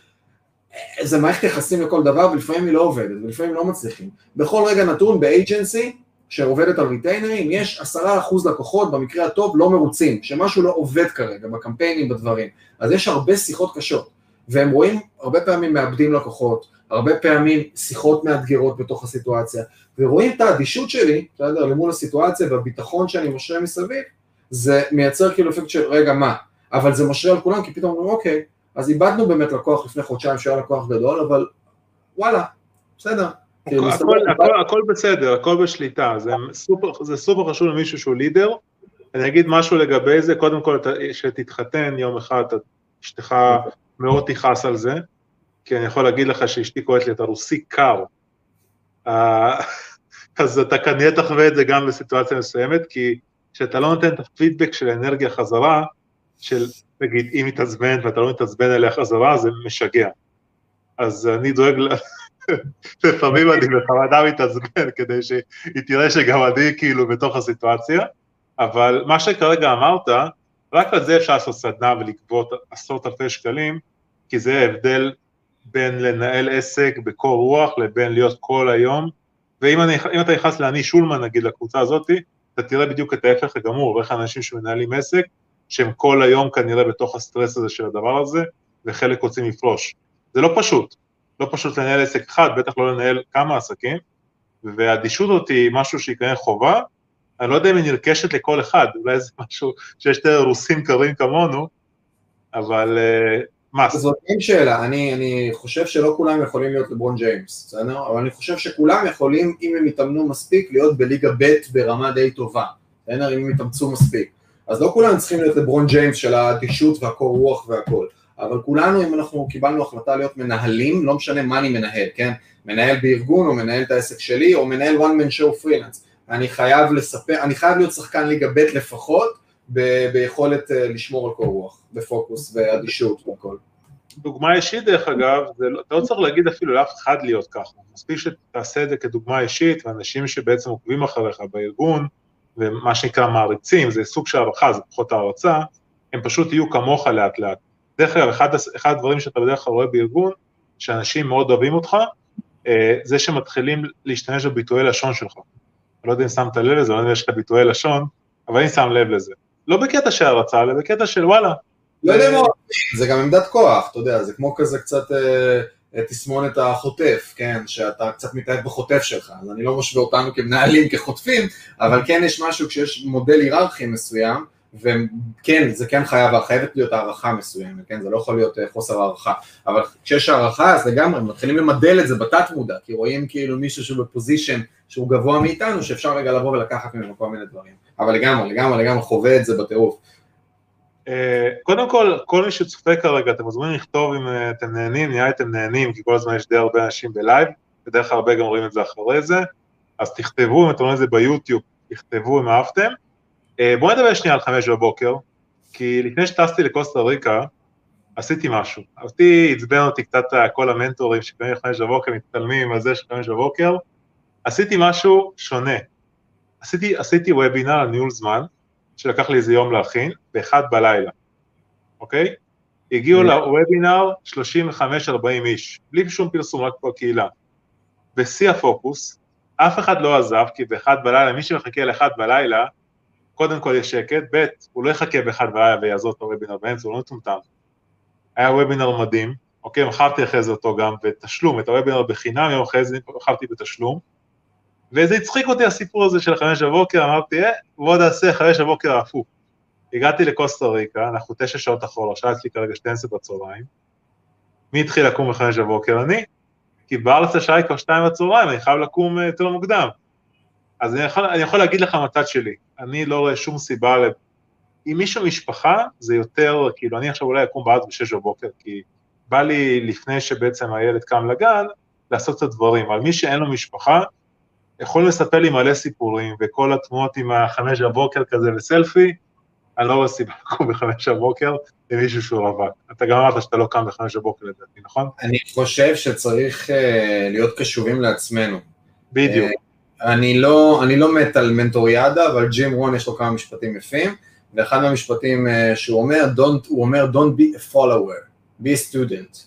זה מערכת יחסים לכל דבר ולפעמים היא לא עובדת ולפעמים לא מצליחים. בכל רגע נתון באג'נסי שעובדת על ריטיינרים יש עשרה אחוז לקוחות במקרה הטוב לא מרוצים, שמשהו לא עובד כרגע בקמפיינים, בדברים. אז יש הרבה שיחות קשות והם רואים הרבה פעמים מאבדים לקוחות, הרבה פעמים שיחות מאתגרות בתוך הסיטואציה ורואים את האדישות שלי, בסדר, למול הסיטואציה והביטחון שאני משרה מסביב, זה מייצר כאילו אפקט של רגע מה, אבל זה משרה על כולם כי פתאום אומרים אוקיי אז איבדנו באמת לקוח לפני חודשיים שהיה לקוח גדול, אבל וואלה, בסדר. כאילו, הכל, הכל, הכל, הכל בסדר, הכל בשליטה, זה סופר, זה סופר חשוב למישהו שהוא לידר. אני אגיד משהו לגבי זה, קודם כל שתתחתן יום אחד, אשתך מאוד תכעס על זה, כי אני יכול להגיד לך שאשתי קוראת לי, אתה רוסי קר. אה, אז אתה כנראה תחווה את זה גם בסיטואציה מסוימת, כי כשאתה לא נותן את הפידבק של האנרגיה חזרה, של נגיד היא מתעצבנת ואתה לא מתעצבן אליה חזרה, זה משגע. אז אני דואג, (laughs) לפעמים אני בכוונה מתעצבן כדי שהיא תראה שגם אני כאילו בתוך הסיטואציה, אבל מה שכרגע אמרת, רק על זה אפשר לעשות סדנה ולגבות עשרות אלפי שקלים, כי זה ההבדל בין לנהל עסק בקור רוח לבין להיות כל היום, ואם אני, אתה נכנס לאני שולמן נגיד לקבוצה הזאת, אתה תראה בדיוק את ההפך הגמור, ואיך אנשים שמנהלים עסק, שהם כל היום כנראה בתוך הסטרס הזה של הדבר הזה, וחלק רוצים לפרוש. זה לא פשוט, לא פשוט לנהל עסק אחד, בטח לא לנהל כמה עסקים, והאדישות הזאת היא משהו שהיא כנראה חובה, אני לא יודע אם היא נרכשת לכל אחד, אולי זה משהו שיש יותר רוסים קרים כמונו, אבל מה? אה, זאת אין שאלה, אני, אני חושב שלא כולם יכולים להיות לברון ג'יימס, בסדר? אבל אני חושב שכולם יכולים, אם הם יתאמנו מספיק, להיות בליגה ב' ברמה די טובה, בסדר? אם הם יתאמצו מספיק. אז לא כולנו צריכים להיות לברון ג'יימס של האדישות והקור רוח והכל, אבל כולנו אם אנחנו קיבלנו החלטה להיות מנהלים, לא משנה מה אני מנהל, כן? מנהל בארגון או מנהל את העסק שלי או מנהל one man show freelance, אני חייב לספר, אני חייב להיות שחקן ליגה ב' לפחות ב- ביכולת uh, לשמור על קור רוח, בפוקוס ואדישות והכל. דוגמה אישית דרך אגב, זה לא, אתה לא צריך להגיד אפילו לאף אחד להיות ככה, מספיק שתעשה את זה כדוגמה אישית, ואנשים שבעצם עוקבים אחריך בארגון, ומה שנקרא מעריצים, זה סוג של הערכה, זה פחות הערצה, הם פשוט יהיו כמוך לאט לאט. דרך אגב, אחד, אחד הדברים שאתה בדרך כלל רואה בארגון, שאנשים מאוד אוהבים אותך, אה, זה שמתחילים להשתמש בביטויי לשון שלך. אני לא יודע אם שמת לב לזה, לא יודע אם יש לך ביטויי לשון, אבל אני שם לב לזה. לא בקטע של הערצה, אלא בקטע של וואלה. לא יודע מה, זה גם עמדת כוח, אתה יודע, זה כמו כזה קצת... אה... תסמונת החוטף, כן, שאתה קצת מתאהב בחוטף שלך, אז אני לא משווה אותנו כמנהלים, כחוטפים, אבל כן יש משהו כשיש מודל היררכי מסוים, וכן, זה כן חייב, חייבת להיות הערכה מסוימת, כן, זה לא יכול להיות אה, חוסר הערכה, אבל כשיש הערכה אז לגמרי מתחילים למדל את זה בתת מודע, כי רואים כאילו מישהו שהוא ב position שהוא גבוה מאיתנו, שאפשר רגע לבוא ולקחת ממנו כל מיני דברים, אבל לגמרי, לגמרי, לגמרי חווה את זה בטירוף. אה, קודם כל, כל מי שצופה כרגע, אתם מוזמנים לכתוב אם אה, אתם נהנים, נראה אתם נהנים, כי כל הזמן יש די הרבה אנשים בלייב, בדרך כלל הרבה גם רואים את זה אחרי זה, אז תכתבו, אם אתם רואים את זה ביוטיוב, תכתבו אם אהבתם. אה, בואו נדבר שנייה על חמש בבוקר, כי לפני שטסתי לקוסטה ריקה, עשיתי משהו. אותי עצבן אותי קצת כל המנטורים שקמים לחמש בבוקר, מתעלמים על זה של חמש בבוקר, עשיתי משהו שונה. עשיתי, עשיתי וובינר על ניהול זמן, שלקח לי איזה יום להכין, באחד בלילה, אוקיי? הגיעו כן. לוובינר 35-40 איש, בלי שום פרסום, רק בקהילה. בשיא הפוקוס, אף אחד לא עזב, כי באחד בלילה, מי שמחכה לאחד בלילה, קודם כל יש שקט, ב', הוא לא יחכה באחד בלילה ויעזוב את הוובינר באמצע, הוא לא מטומטם. היה וובינר מדהים, אוקיי, מכרתי אחרי זה אותו גם בתשלום, את הוובינר בחינם, יום אחרי זה מכרתי בתשלום, וזה הצחיק אותי הסיפור הזה של חמש בבוקר, אמרתי, אה, בוא נעשה חמש בבוקר הפוך. הגעתי לקוסטה ריקה, אנחנו תשע שעות אחורה, השעה אצלי כרגע 12 בצהריים. מי התחיל לקום בחמש בבוקר? אני. כי בארץ השעה היא כבר שתיים בצהריים, אני חייב לקום אה, יותר מוקדם. אז אני יכול, אני יכול להגיד לך מהצד שלי, אני לא רואה שום סיבה, ל... אם מישהו משפחה, זה יותר, כאילו, אני עכשיו אולי אקום בארץ בשש בבוקר, כי בא לי לפני שבעצם הילד קם לגן, לעשות את הדברים. אבל מי שאין לו משפחה, יכול לספר לי מלא סיפורים, וכל התמונות עם החמש בבוקר כזה וסלפי, אני לא רואה סיבה (laughs) לקום בחמש בבוקר למישהו שהוא רווק. אתה גם אמרת שאתה לא קם בחמש בבוקר לדעתי, נכון? אני חושב שצריך אה, להיות קשובים לעצמנו. בדיוק. אה, אני לא, אני לא מת על מנטוריאדה, אבל ג'ים רון יש לו כמה משפטים יפים, ואחד מהמשפטים אה, שהוא אומר, don't, הוא אומר, Don't be a follower, be a student.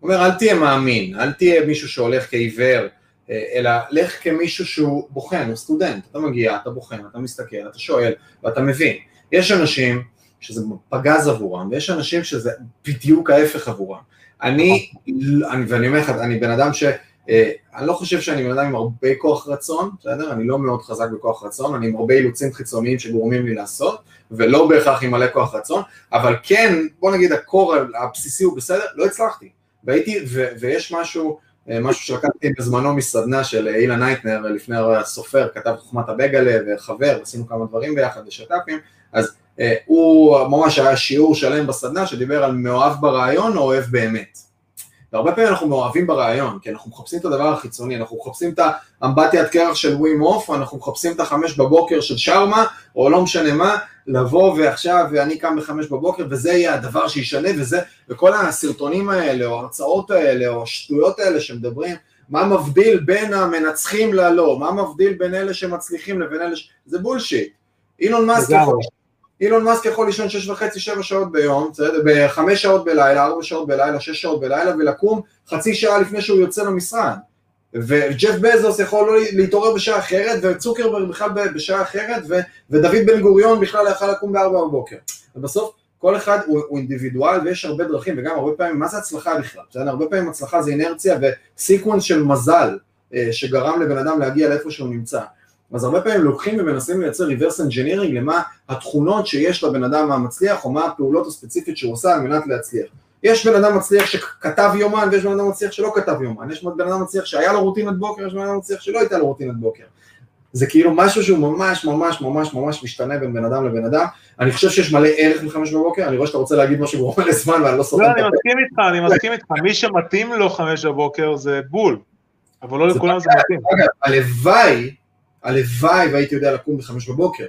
הוא אומר, אל תהיה מאמין, אל תהיה מישהו שהולך כעיוור, אלא לך כמישהו שהוא בוחן, הוא סטודנט, אתה מגיע, אתה בוחן, אתה מסתכל, אתה שואל, ואתה מבין. יש אנשים שזה פגז עבורם, ויש אנשים שזה בדיוק ההפך עבורם. אני, אני ואני אומר לך, אני בן אדם ש... אה, אני לא חושב שאני בן אדם עם הרבה כוח רצון, בסדר? אני לא מאוד חזק בכוח רצון, אני עם הרבה אילוצים חיצוניים שגורמים לי לעשות, ולא בהכרח עם מלא כוח רצון, אבל כן, בוא נגיד ה core הבסיסי הוא בסדר, לא הצלחתי. והייתי, ו, ויש משהו, אה, משהו שלקחתי בזמנו מסדנה של אילן הייטנר, לפני הסופר, כתב חוכמת הבייגלה וחבר, עשינו כמה דברים ביחד בשת"פים, אז אה, הוא ממש היה שיעור שלם בסדנה שדיבר על מאוהב ברעיון או אוהב באמת. והרבה פעמים אנחנו מאוהבים ברעיון, כי אנחנו מחפשים את הדבר החיצוני, אנחנו מחפשים את האמבטיית קרח של Wim Hof, אנחנו מחפשים את החמש בבוקר של שארמה, או לא משנה מה, לבוא ועכשיו ואני קם בחמש בבוקר וזה יהיה הדבר שישנה וזה, וכל הסרטונים האלה, או ההרצאות האלה, או השטויות האלה שמדברים, מה מבדיל בין המנצחים ללא, מה מבדיל בין אלה שמצליחים לבין אלה ש... זה bullshit. אילון מאסק יכול אילון מאסק יכול לישון שש וחצי, שבע שעות ביום, בסדר? בחמש שעות בלילה, ארבע שעות בלילה, שש שעות בלילה, ולקום חצי שעה לפני שהוא יוצא למשרד. וג'ף בזוס יכול לא להתעורר בשעה אחרת, וצוקרברג בכלל בשעה אחרת, ו- ודוד בן גוריון בכלל יכול לקום בארבע בבוקר. ובסוף כל אחד הוא, הוא אינדיבידואל ויש הרבה דרכים, וגם הרבה פעמים, מה זה הצלחה בכלל? בסדר? הרבה פעמים הצלחה זה אינרציה וסיקוונס של מזל אה, שגרם לבן אדם להגיע לאיפה שהוא נמצא. אז הרבה פעמים לוקחים ומנסים לייצר reverse engineering למה התכונות שיש לבן אדם המצליח או מה הפעולות הספציפית שהוא עושה על מנת להצליח. יש בן אדם מצליח שכתב יומן ויש בן אדם מצליח שלא כתב יומן, יש בן אדם מצליח שהיה לו רוטינת בוקר, יש בן אדם מצליח שלא הייתה לו רוטינת בוקר. זה כאילו משהו שהוא ממש ממש ממש ממש משתנה בין בן אדם לבן אדם. אני חושב שיש מלא ערך בחמש בבוקר, אני רואה שאתה רוצה להגיד משהו גורם לזמן ואני לא סופר. לא, אני מסכים איתך, אני מסכים איתך, מי שמתאים לו חמש בבוקר זה בול, אבל לא לכולם זה מתאים. הלוואי הלוואי והייתי יודע לקום בחמש בבוקר.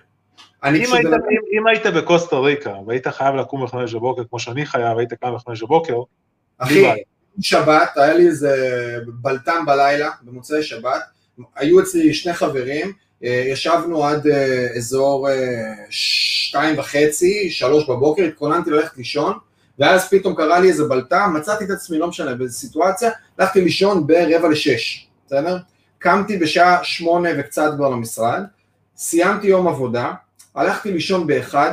אני אם. היית, בן- אם, אם היית בקוסטה ריקה והיית חייב לקום בחמש בבוקר כמו שאני חייב, היית קם בחמש בבוקר, אחי. שבת, היה לי איזה בלטם בלילה, במוצאי שבת, היו אצלי שני חברים, אה, ישבנו עד אה, אזור אה, שתיים וחצי, שלוש בבוקר, התכוננתי ללכת לישון, ואז פתאום קרה לי איזה בלטם, מצאתי את עצמי, לא משנה, באיזו סיטואציה, הלכתי לישון ברבע לשש, בסדר? קמתי בשעה שמונה וקצת כבר למשרד, סיימתי יום עבודה, הלכתי לישון באחד,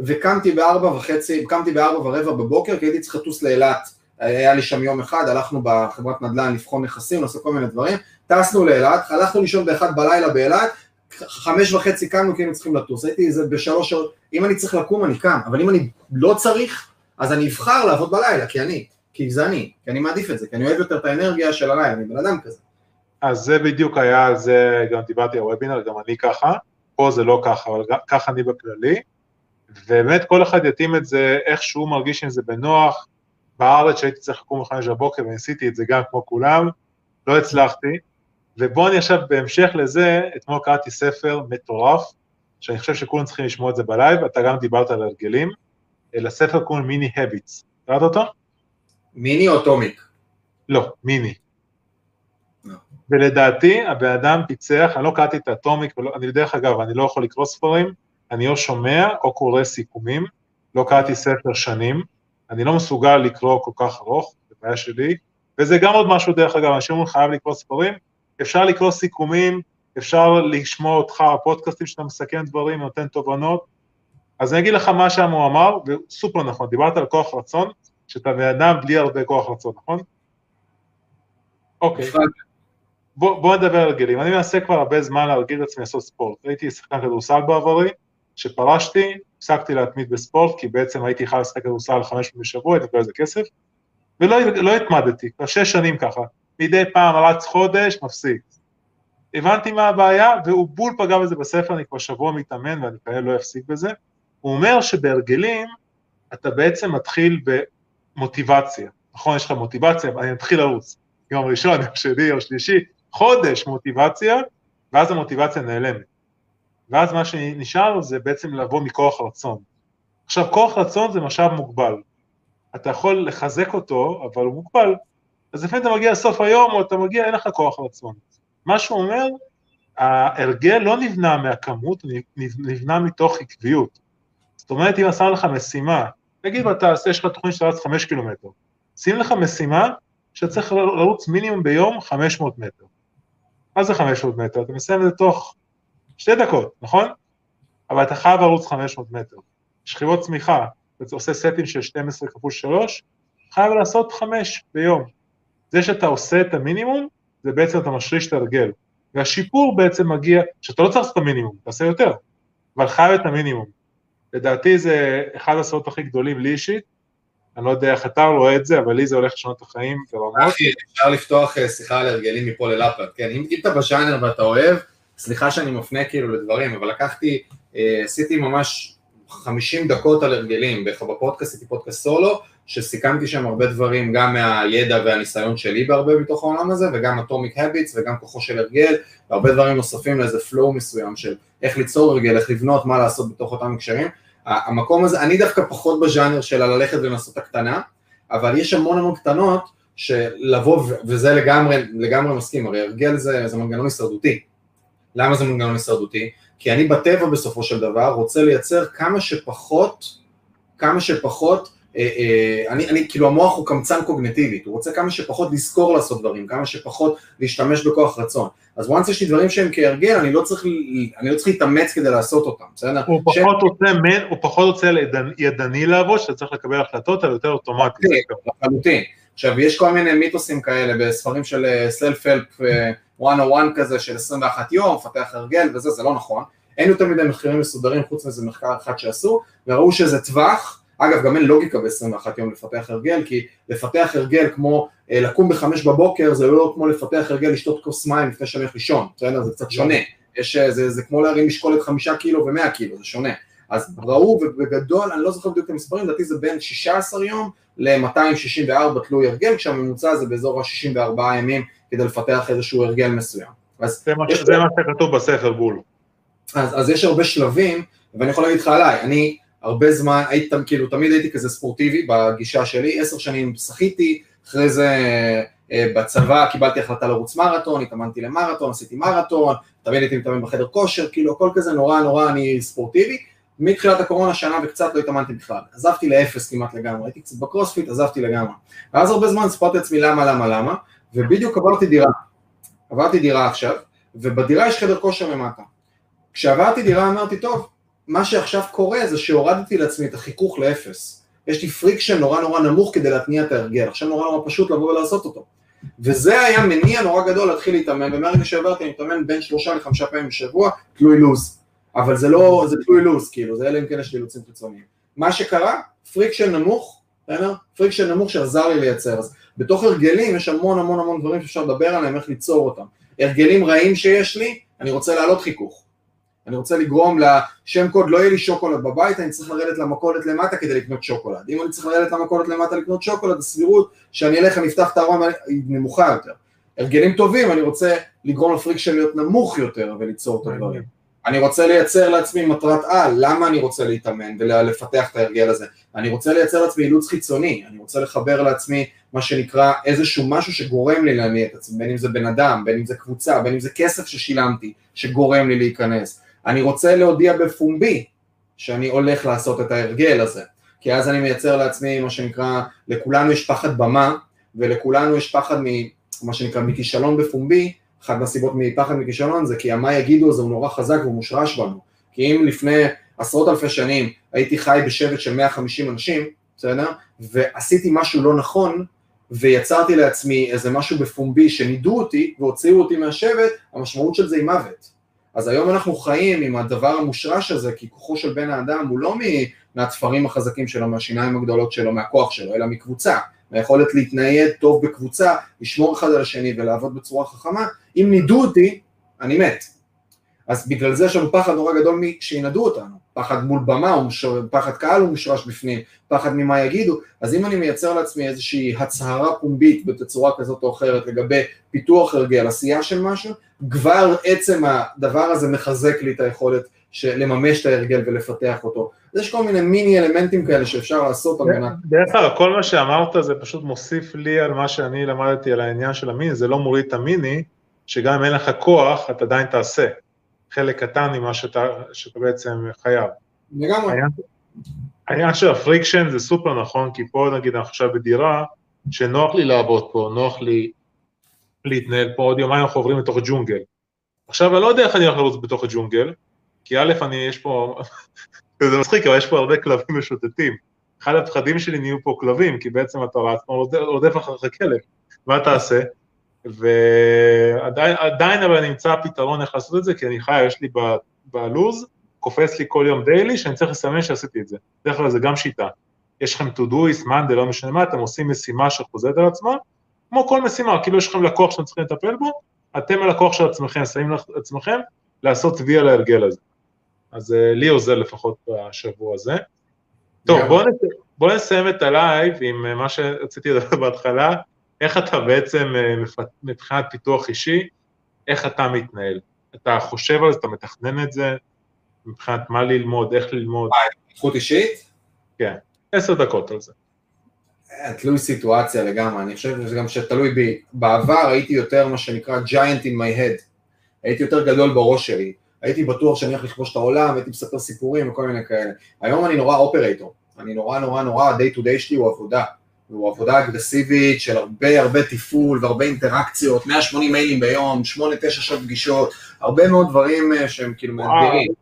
וקמתי בארבע וחצי, קמתי בארבע ורבע בבוקר, כי הייתי צריך לטוס לאילת, היה לי שם יום אחד, הלכנו בחברת נדל"ן לבחון נכסים, לעשות כל מיני דברים, טסנו לאילת, הלכנו לישון באחד בלילה באילת, חמש וחצי קמנו כי היינו צריכים לטוס, הייתי איזה בשלוש שעות, אם אני צריך לקום אני קם, אבל אם אני לא צריך, אז אני אבחר לעבוד בלילה, כי אני, כי זה אני, כי אני מעדיף את זה, כי אני אוהב יותר את האנרגיה של הלילה, אני בן אדם כזה. אז זה בדיוק היה, על זה גם דיברתי על וובינר, גם אני ככה, פה זה לא ככה, אבל ככה אני בכללי, ובאמת כל אחד יתאים את זה איך שהוא מרגיש עם זה בנוח, בארץ שהייתי צריך לקום בחמש בבוקר וניסיתי את זה גם כמו כולם, לא הצלחתי, ובואו אני עכשיו בהמשך לזה, אתמול קראתי ספר מטורף, שאני חושב שכולם צריכים לשמוע את זה בלייב, אתה גם דיברת על הרגלים, לספר קוראים Mini Habits, קראת אותו? מיני או Atomic? לא, מיני. לא. ולדעתי הבן אדם פיצח, אני לא קראתי את ה Atomic, אני דרך אגב, אני לא יכול לקרוא ספרים, אני או שומע או קורא סיכומים, לא קראתי ספר שנים, אני לא מסוגל לקרוא כל כך ארוך, זה בעיה שלי, וזה גם עוד משהו דרך אגב, אנשים אומרים חייב לקרוא ספרים, אפשר לקרוא סיכומים, אפשר לשמוע אותך, הפודקאסטים שאתה מסכם דברים, נותן תובנות, אז אני אגיד לך מה שם הוא אמר, וסופר נכון, דיברת על כוח רצון, שאתה בן אדם בלי הרבה כוח רצון, נכון? אוקיי. בוא, בוא נדבר על הרגלים. אני מנסה כבר הרבה זמן להרגיל את עצמי לעשות ספורט. הייתי שחקן כדורסל בעברי, כשפרשתי, הפסקתי להתמיד בספורט, כי בעצם הייתי חייב לשחק כדורסל חמש פעמים בשבוע, הייתי מקבל איזה כסף, ולא לא התמדתי, כבר שש שנים ככה. מדי פעם רץ חודש, מפסיק. הבנתי מה הבעיה, והוא בול פגע בזה בספר, אני כבר שבוע מתאמן ואני כנראה לא אפסיק בזה. הוא אומר שבהרגלים אתה בעצם מתחיל במוטיבציה, נכון? יש לך מוטיבציה, אני אתחיל לרוץ. יום ראשון, יום שני, יום שלישי, חודש מוטיבציה, ואז המוטיבציה נעלמת. ואז מה שנשאר זה בעצם לבוא מכוח רצון. עכשיו, כוח רצון זה משאב מוגבל. אתה יכול לחזק אותו, אבל הוא מוגבל. אז לפעמים אתה מגיע לסוף היום, או אתה מגיע, אין לך כוח רצון. מה שהוא אומר, ההרגל לא נבנה מהכמות, נבנה מתוך עקביות. זאת אומרת, אם שם לך משימה, נגיד ואתה, יש לך תוכנית שאתה רץ חמש קילומטר, שים לך משימה שאתה צריך לרוץ מינימום ביום 500 מטר. מה זה 500 מטר? אתה מסיים את זה תוך שתי דקות, נכון? אבל אתה חייב לרוץ 500 מטר. שכיבות צמיחה, אתה עושה סטים של 12 כפול 3, חייב לעשות 5 ביום. זה שאתה עושה את המינימום, זה בעצם אתה משריש את הרגל. והשיפור בעצם מגיע, שאתה לא צריך לעשות את המינימום, תעשה יותר, אבל חייב את המינימום. לדעתי זה אחד הסודות הכי גדולים לי אישית, אני לא יודע איך אתה רואה את זה, אבל לי זה הולך לשנות את החיים ברמות. אחי, אפשר לפתוח אה, שיחה על הרגלים מפה ללאפרד, כן, אם, אם אתה בז'אנר ואתה אוהב, סליחה שאני מפנה כאילו לדברים, אבל לקחתי, אה, עשיתי ממש 50 דקות על הרגלים, בפודקאסט עשיתי פודקאסט סולו, שסיכמתי שם הרבה דברים, גם מהידע והניסיון שלי בהרבה בתוך העולם הזה, וגם אטומיק הביטס וגם כוחו של הרגל, והרבה דברים נוספים לאיזה פלואו מסוים של איך ליצור הרגל, איך לבנות, מה לעשות בתוך אותם הקשרים. המקום הזה, אני דווקא פחות בז'אנר של ללכת ולנסות הקטנה, אבל יש המון המון קטנות שלבוא, וזה לגמרי, לגמרי מסכים, הרי הרגל זה, זה מנגנון הישרדותי. למה זה מנגנון הישרדותי? כי אני בטבע בסופו של דבר רוצה לייצר כמה שפחות, כמה שפחות אני, אני, כאילו המוח הוא קמצן קוגנטיבית, הוא רוצה כמה שפחות לזכור לעשות דברים, כמה שפחות להשתמש בכוח רצון. אז once יש לי דברים שהם כהרגל, אני לא צריך, אני לא צריך להתאמץ כדי לעשות אותם, בסדר? הוא ש... פחות רוצה, הוא פחות רוצה ידני לעבוד, שאתה צריך לקבל החלטות על יותר אוטומטי. לחלוטין. עכשיו, יש כל מיני מיתוסים כאלה בספרים של סלף-הלפ 101 כזה של 21 יום, פתח הרגל וזה, זה לא נכון. אין יותר מדי מחקרים מסודרים חוץ מזה מחקר אחד שעשו, וראו שזה טווח, אגב, גם אין לוגיקה ב-21 יום לפתח הרגל, כי לפתח הרגל כמו אה, לקום בחמש בבוקר, זה לא כמו לפתח הרגל לשתות כוס מים לפני שאני הולך לישון, בסדר? זה קצת שונה. יש, אה, זה, זה כמו להרים משקולת חמישה קילו ומאה קילו, זה שונה. אז ראו, ובגדול, אני לא זוכר בדיוק את המספרים, לדעתי זה בין 16 יום ל-264 תלוי הרגל, כשהממוצע זה באזור ה-64 ימים כדי לפתח איזשהו הרגל מסוים. אז זה מה שכתוב בספר בול. אז, אז יש הרבה שלבים, ואני יכול להגיד לך עליי, אני הרבה זמן, הייתי, כאילו, תמיד הייתי כזה ספורטיבי בגישה שלי, עשר שנים שחיתי, אחרי זה אה, בצבא קיבלתי החלטה לרוץ מרתון, התאמנתי למרתון, עשיתי מרתון, תמיד הייתי מתאמן בחדר כושר, כאילו הכל כזה נורא נורא אני ספורטיבי, מתחילת הקורונה שנה וקצת לא התאמנתי בכלל, עזבתי לאפס כמעט לגמרי, הייתי קצת בקרוספיט, עזבתי לגמרי, ואז הרבה זמן סיפרתי לעצמי למה למה למה, ובדיוק עברתי דירה, עברתי דירה עכשיו, ובדירה יש חדר כושר למטה, כשעברתי דירה אמרתי טוב, מה שעכשיו קורה זה שהורדתי לעצמי את החיכוך לאפס. יש לי friction נורא נורא נמוך כדי להתניע את ההרגל, עכשיו נורא נורא פשוט לבוא ולעשות אותו. וזה היה מניע נורא גדול להתחיל להתאמן, ומהרגע שעברתי אני מתאמן בין שלושה לחמישה פעמים בשבוע, תלוי לוז. אבל זה לא, זה תלוי לוז, כאילו, זה אלא אם כן יש לי אילוצים חיצוניים. מה שקרה, friction נמוך, בסדר? friction נמוך שעזר לי לייצר. אז בתוך הרגלים יש המון המון המון דברים שאפשר לדבר עליהם, איך ליצור אותם. הרגלים רעים שיש לי, אני רוצה להעלות חיכוך. אני רוצה לגרום לשוקולד, לא יהיה לי שוקולד בבית, אני צריך לרדת למכולת למטה כדי לקנות שוקולד. אם אני צריך לרדת למכולת למטה לקנות שוקולד, הסבירות שאני אלך, אני אפתח את הארון היא נמוכה יותר. הרגלים טובים, אני רוצה לגרום לפריקשן להיות נמוך יותר וליצור את הדברים. אני רוצה לייצר לעצמי מטרת על, למה אני רוצה להתאמן ולפתח את ההרגל הזה? אני רוצה לייצר לעצמי אילוץ חיצוני, אני רוצה לחבר לעצמי מה שנקרא איזשהו משהו שגורם לי להניע את עצמי, בין אם זה בן אדם, בין אם זה קבוצה, בין אם זה כסף ששילמתי, שגורם לי להיכנס. אני רוצה להודיע בפומבי שאני הולך לעשות את ההרגל הזה, כי אז אני מייצר לעצמי מה שנקרא, לכולנו יש פחד במה, ולכולנו יש פחד ממה שנקרא מכישלון בפומבי, אחת מהסיבות מפחד מכישלון זה כי המה יגידו הזה הוא נורא חזק והוא מושרש בנו, כי אם לפני עשרות אלפי שנים הייתי חי בשבט של 150 אנשים, בסדר? ועשיתי משהו לא נכון, ויצרתי לעצמי איזה משהו בפומבי שנידו אותי והוציאו אותי מהשבט, המשמעות של זה היא מוות. אז היום אנחנו חיים עם הדבר המושרש הזה, כי כוחו של בן האדם הוא לא מהתפרים החזקים שלו, מהשיניים הגדולות שלו, מהכוח שלו, אלא מקבוצה, מהיכולת להתנייד טוב בקבוצה, לשמור אחד על השני ולעבוד בצורה חכמה, אם נידו אותי, אני מת. אז בגלל זה יש לנו פחד נורא גדול שינדו אותנו, פחד מול במה, פחד קהל הוא מושרש בפנים, פחד ממה יגידו, אז אם אני מייצר לעצמי איזושהי הצהרה פומבית בתצורה כזאת או אחרת לגבי פיתוח הרגל, עשייה של משהו, כבר עצם הדבר הזה מחזק לי את היכולת לממש את ההרגל ולפתח אותו. אז יש כל מיני מיני אלמנטים כאלה שאפשר לעשות על מנת... דרך אגב, כל מה שאמרת זה פשוט מוסיף לי על מה שאני למדתי על העניין של המיני, זה לא מוריד את המיני, שגם אם אין לך כוח, אתה עדיין תעשה. חלק קטן ממה שאתה, שאתה בעצם חייב. לגמרי. העניין של ה friction זה סופר נכון, כי פה נגיד אנחנו עכשיו בדירה, שנוח לי לעבוד פה, נוח לי להתנהל פה, עוד יומיים אנחנו עוברים לתוך ג'ונגל. עכשיו אני לא יודע איך אני הולך לרוץ בתוך הג'ונגל, כי א', אני, יש פה, (laughs) זה מצחיק, אבל יש פה הרבה כלבים משוטטים. אחד הפחדים שלי נהיו פה כלבים, כי בעצם אתה רץ, רודף אחריך כלב, מה תעשה? ועדיין אבל נמצא פתרון איך לעשות את זה, כי אני חי, יש לי בלוז, קופץ לי כל יום דיילי, שאני צריך לסמן שעשיתי את זה. בדרך כלל זה גם שיטה. יש לכם to do, מאנדה, לא משנה מה, אתם עושים משימה שחוזרת על עצמה, כמו כל משימה, כאילו יש לכם לקוח שאתם צריכים לטפל בו, אתם הלקוח של עצמכם, שמים לעצמכם לעשות וי על ההרגל הזה. אז אה, לי עוזר לפחות בשבוע הזה. טוב, בואו בוא נסיים את הלייב עם אה, מה שרציתי לדבר בהתחלה, איך אתה בעצם אה, מבחינת פיתוח אישי, איך אתה מתנהל. אתה חושב על זה, אתה מתכנן את זה, מבחינת מה ללמוד, איך ללמוד. זכות אישית? כן, עשר דקות על זה. תלוי סיטואציה לגמרי, אני חושב שזה גם שתלוי בי. בעבר הייתי יותר מה שנקרא giant in my head, הייתי יותר גדול בראש שלי, הייתי בטוח שאני הולך לכבוש את העולם, הייתי מספר סיפורים וכל מיני כאלה. היום אני נורא אופרייטור, אני נורא נורא נורא, ה-day to day שלי הוא עבודה. הוא עבודה אגרסיבית של הרבה הרבה תפעול והרבה אינטראקציות, 180 מיילים ביום, 8-9 שעות פגישות, הרבה מאוד דברים אה, שהם כאילו מאתגרים.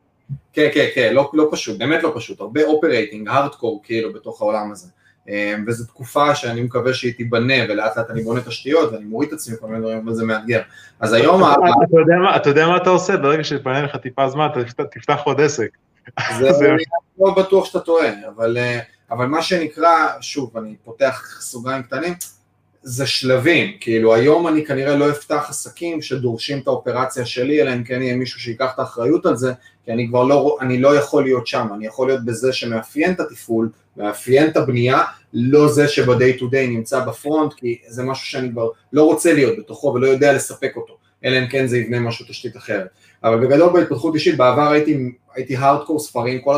כן, כן, כן, לא, לא פשוט, באמת לא פשוט, הרבה operating, hardcore כאילו בתוך העולם הזה. אמ, וזו תקופה שאני מקווה שהיא תיבנה, ולאט לאט אני בונה תשתיות, ואני מוריד את עצמי כל מיני דברים, וזה מאתגר. אז היום... אתה יודע מה אתה עושה? ברגע שיתפנה לך טיפה זמן, אתה תפתח עוד עסק. זה (laughs) לא בטוח שאתה טועה, אבל, אה, אבל מה שנקרא, שוב, אני פותח סוגריים קטנים, זה שלבים, כאילו היום אני כנראה לא אפתח עסקים שדורשים את האופרציה שלי, אלא אם כן יהיה מישהו שיקח את האחריות על זה, כי אני כבר לא, אני לא יכול להיות שם, אני יכול להיות בזה שמאפיין את התפעול, מאפיין את הבנייה, לא זה שב-day to day נמצא בפרונט, כי זה משהו שאני כבר לא רוצה להיות בתוכו ולא יודע לספק אותו, אלא אם כן זה יבנה משהו תשתית אחרת. אבל בגדול בהתפתחות אישית, בעבר הייתי, הייתי הארדקור ספרים, כל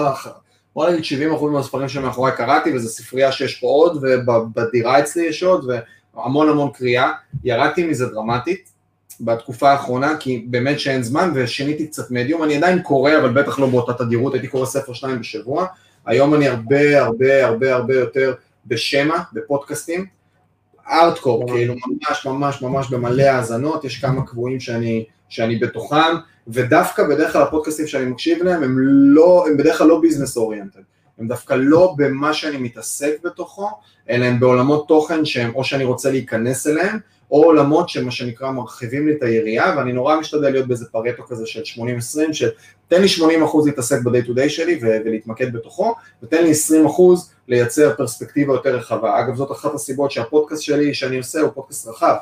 בוא נגיד 70% מהספרים שמאחורי קראתי, וזו ספרייה שיש פה עוד, ובדירה אצלי יש עוד, והמון המון קריאה, ירדתי מזה דרמטית בתקופה האחרונה, כי באמת שאין זמן, ושיניתי קצת מדיום, אני עדיין קורא, אבל בטח לא באותה תדירות, הייתי קורא ספר שניים בשבוע, היום אני הרבה הרבה הרבה הרבה יותר בשמע, בפודקאסטים, ארטקור, כאילו ממש ממש ממש במלא האזנות, יש כמה קבועים שאני, שאני בתוכם, ודווקא בדרך כלל הפודקאסטים שאני מקשיב להם הם לא, הם בדרך כלל לא ביזנס אוריינטד, הם דווקא לא במה שאני מתעסק בתוכו, אלא הם בעולמות תוכן שהם או שאני רוצה להיכנס אליהם, או עולמות שמה שנקרא מרחיבים לי את היריעה, ואני נורא משתדל להיות באיזה פרטו כזה של 80-20, שתן לי 80% להתעסק ב-day to day שלי ולהתמקד בתוכו, ותן לי 20% לייצר פרספקטיבה יותר רחבה. אגב, זאת אחת הסיבות שהפודקאסט שלי שאני עושה הוא פודקאסט רחב.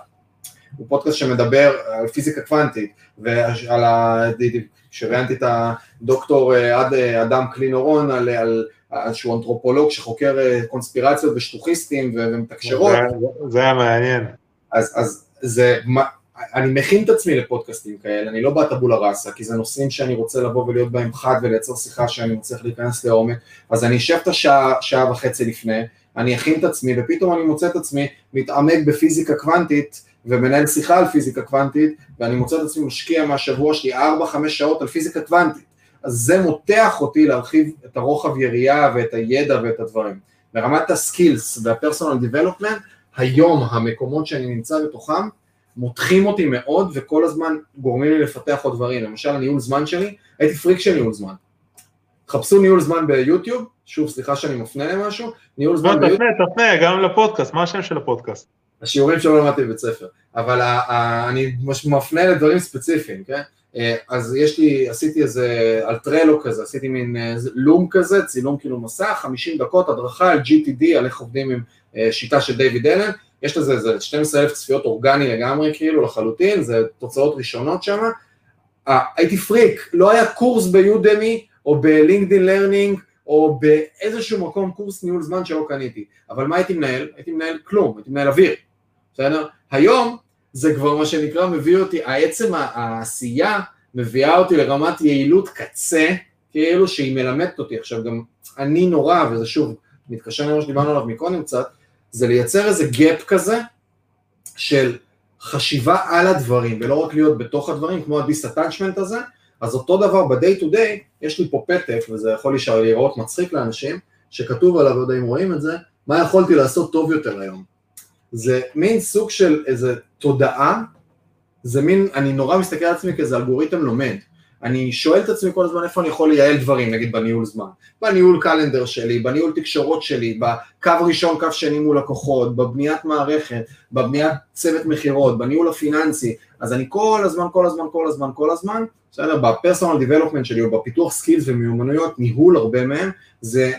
הוא פודקאסט שמדבר על פיזיקה קוונטית, ועל ה... כשראיינתי את הדוקטור אה, עד אה, אדם קלינורון על, על, על שהוא אנתרופולוג שחוקר אה, קונספירציות ושטוכיסטים ומתקשרות. זה, זה היה מעניין. אז, אז זה, אני מכין את עצמי לפודקאסטים כאלה, אני לא בטבולה ראסה, כי זה נושאים שאני רוצה לבוא ולהיות בהם חד ולייצר שיחה שאני מצליח להיכנס לעומק, אז אני אשב את השעה, שעה וחצי לפני, אני אכין את עצמי, ופתאום אני מוצא את עצמי מתעמק בפיזיקה קוונטית, ומנהל שיחה על פיזיקה קוונטית, ואני מוצא את עצמי משקיע מהשבוע שלי 4-5 שעות על פיזיקה קוונטית. אז זה מותח אותי להרחיב את הרוחב יריעה ואת הידע ואת הדברים. ברמת ה skills וה personal development, היום המקומות שאני נמצא בתוכם, מותחים אותי מאוד וכל הזמן גורמים לי לפתח עוד דברים, למשל הניהול זמן שלי, הייתי פריק של ניהול זמן. חפשו ניהול זמן ביוטיוב, שוב סליחה שאני מפנה למשהו, ניהול זמן ביוטיוב. תפנה, תפנה, גם לפודקאסט, מה השם של הפודקאסט? השיעורים שלא למדתי בבית ספר, אבל אני מפנה לדברים ספציפיים, כן? אז יש לי, עשיתי איזה, על Trello כזה, עשיתי מין Loom כזה, צילום כאילו מסך, 50 דקות הדרכה על GTD, על איך עובדים עם שיטה של דיוויד אלן, יש לזה איזה 12 אלף צפיות אורגני לגמרי כאילו לחלוטין, זה תוצאות ראשונות שם, הייתי פריק, לא היה קורס ב Udemy או ב LinkedIn Learning או באיזשהו מקום קורס ניהול זמן שלא קניתי, אבל מה הייתי מנהל? הייתי מנהל כלום, הייתי מנהל אוויר, בסדר? היום זה כבר מה שנקרא מביא אותי, עצם העשייה מביאה אותי לרמת יעילות קצה, כאילו שהיא מלמדת אותי, עכשיו גם אני נורא, וזה שוב מתקשר למה שדיברנו עליו מקודם קצת, זה לייצר איזה gap כזה של חשיבה על הדברים, ולא רק להיות בתוך הדברים, כמו ה-disattachment הזה, אז אותו דבר ב-day to day, יש לי פה פתק, וזה יכול להיראות מצחיק לאנשים, שכתוב עליו, לא יודע אם רואים את זה, מה יכולתי לעשות טוב יותר היום. זה מין סוג של איזה תודעה, זה מין, אני נורא מסתכל על עצמי כאיזה אלגוריתם לומד. אני שואל את עצמי כל הזמן איפה אני יכול לייעל דברים, נגיד בניהול זמן, בניהול calendar שלי, בניהול תקשורות שלי, בקו ראשון, קו שני מול לקוחות, בבניית מערכת, בבניית צוות מכירות, בניהול הפיננסי, אז אני כל הזמן, כל הזמן, כל הזמן, כל הזמן, בסדר, ב personal development שלי או בפיתוח skills ומיומנויות, ניהול הרבה מהם, זה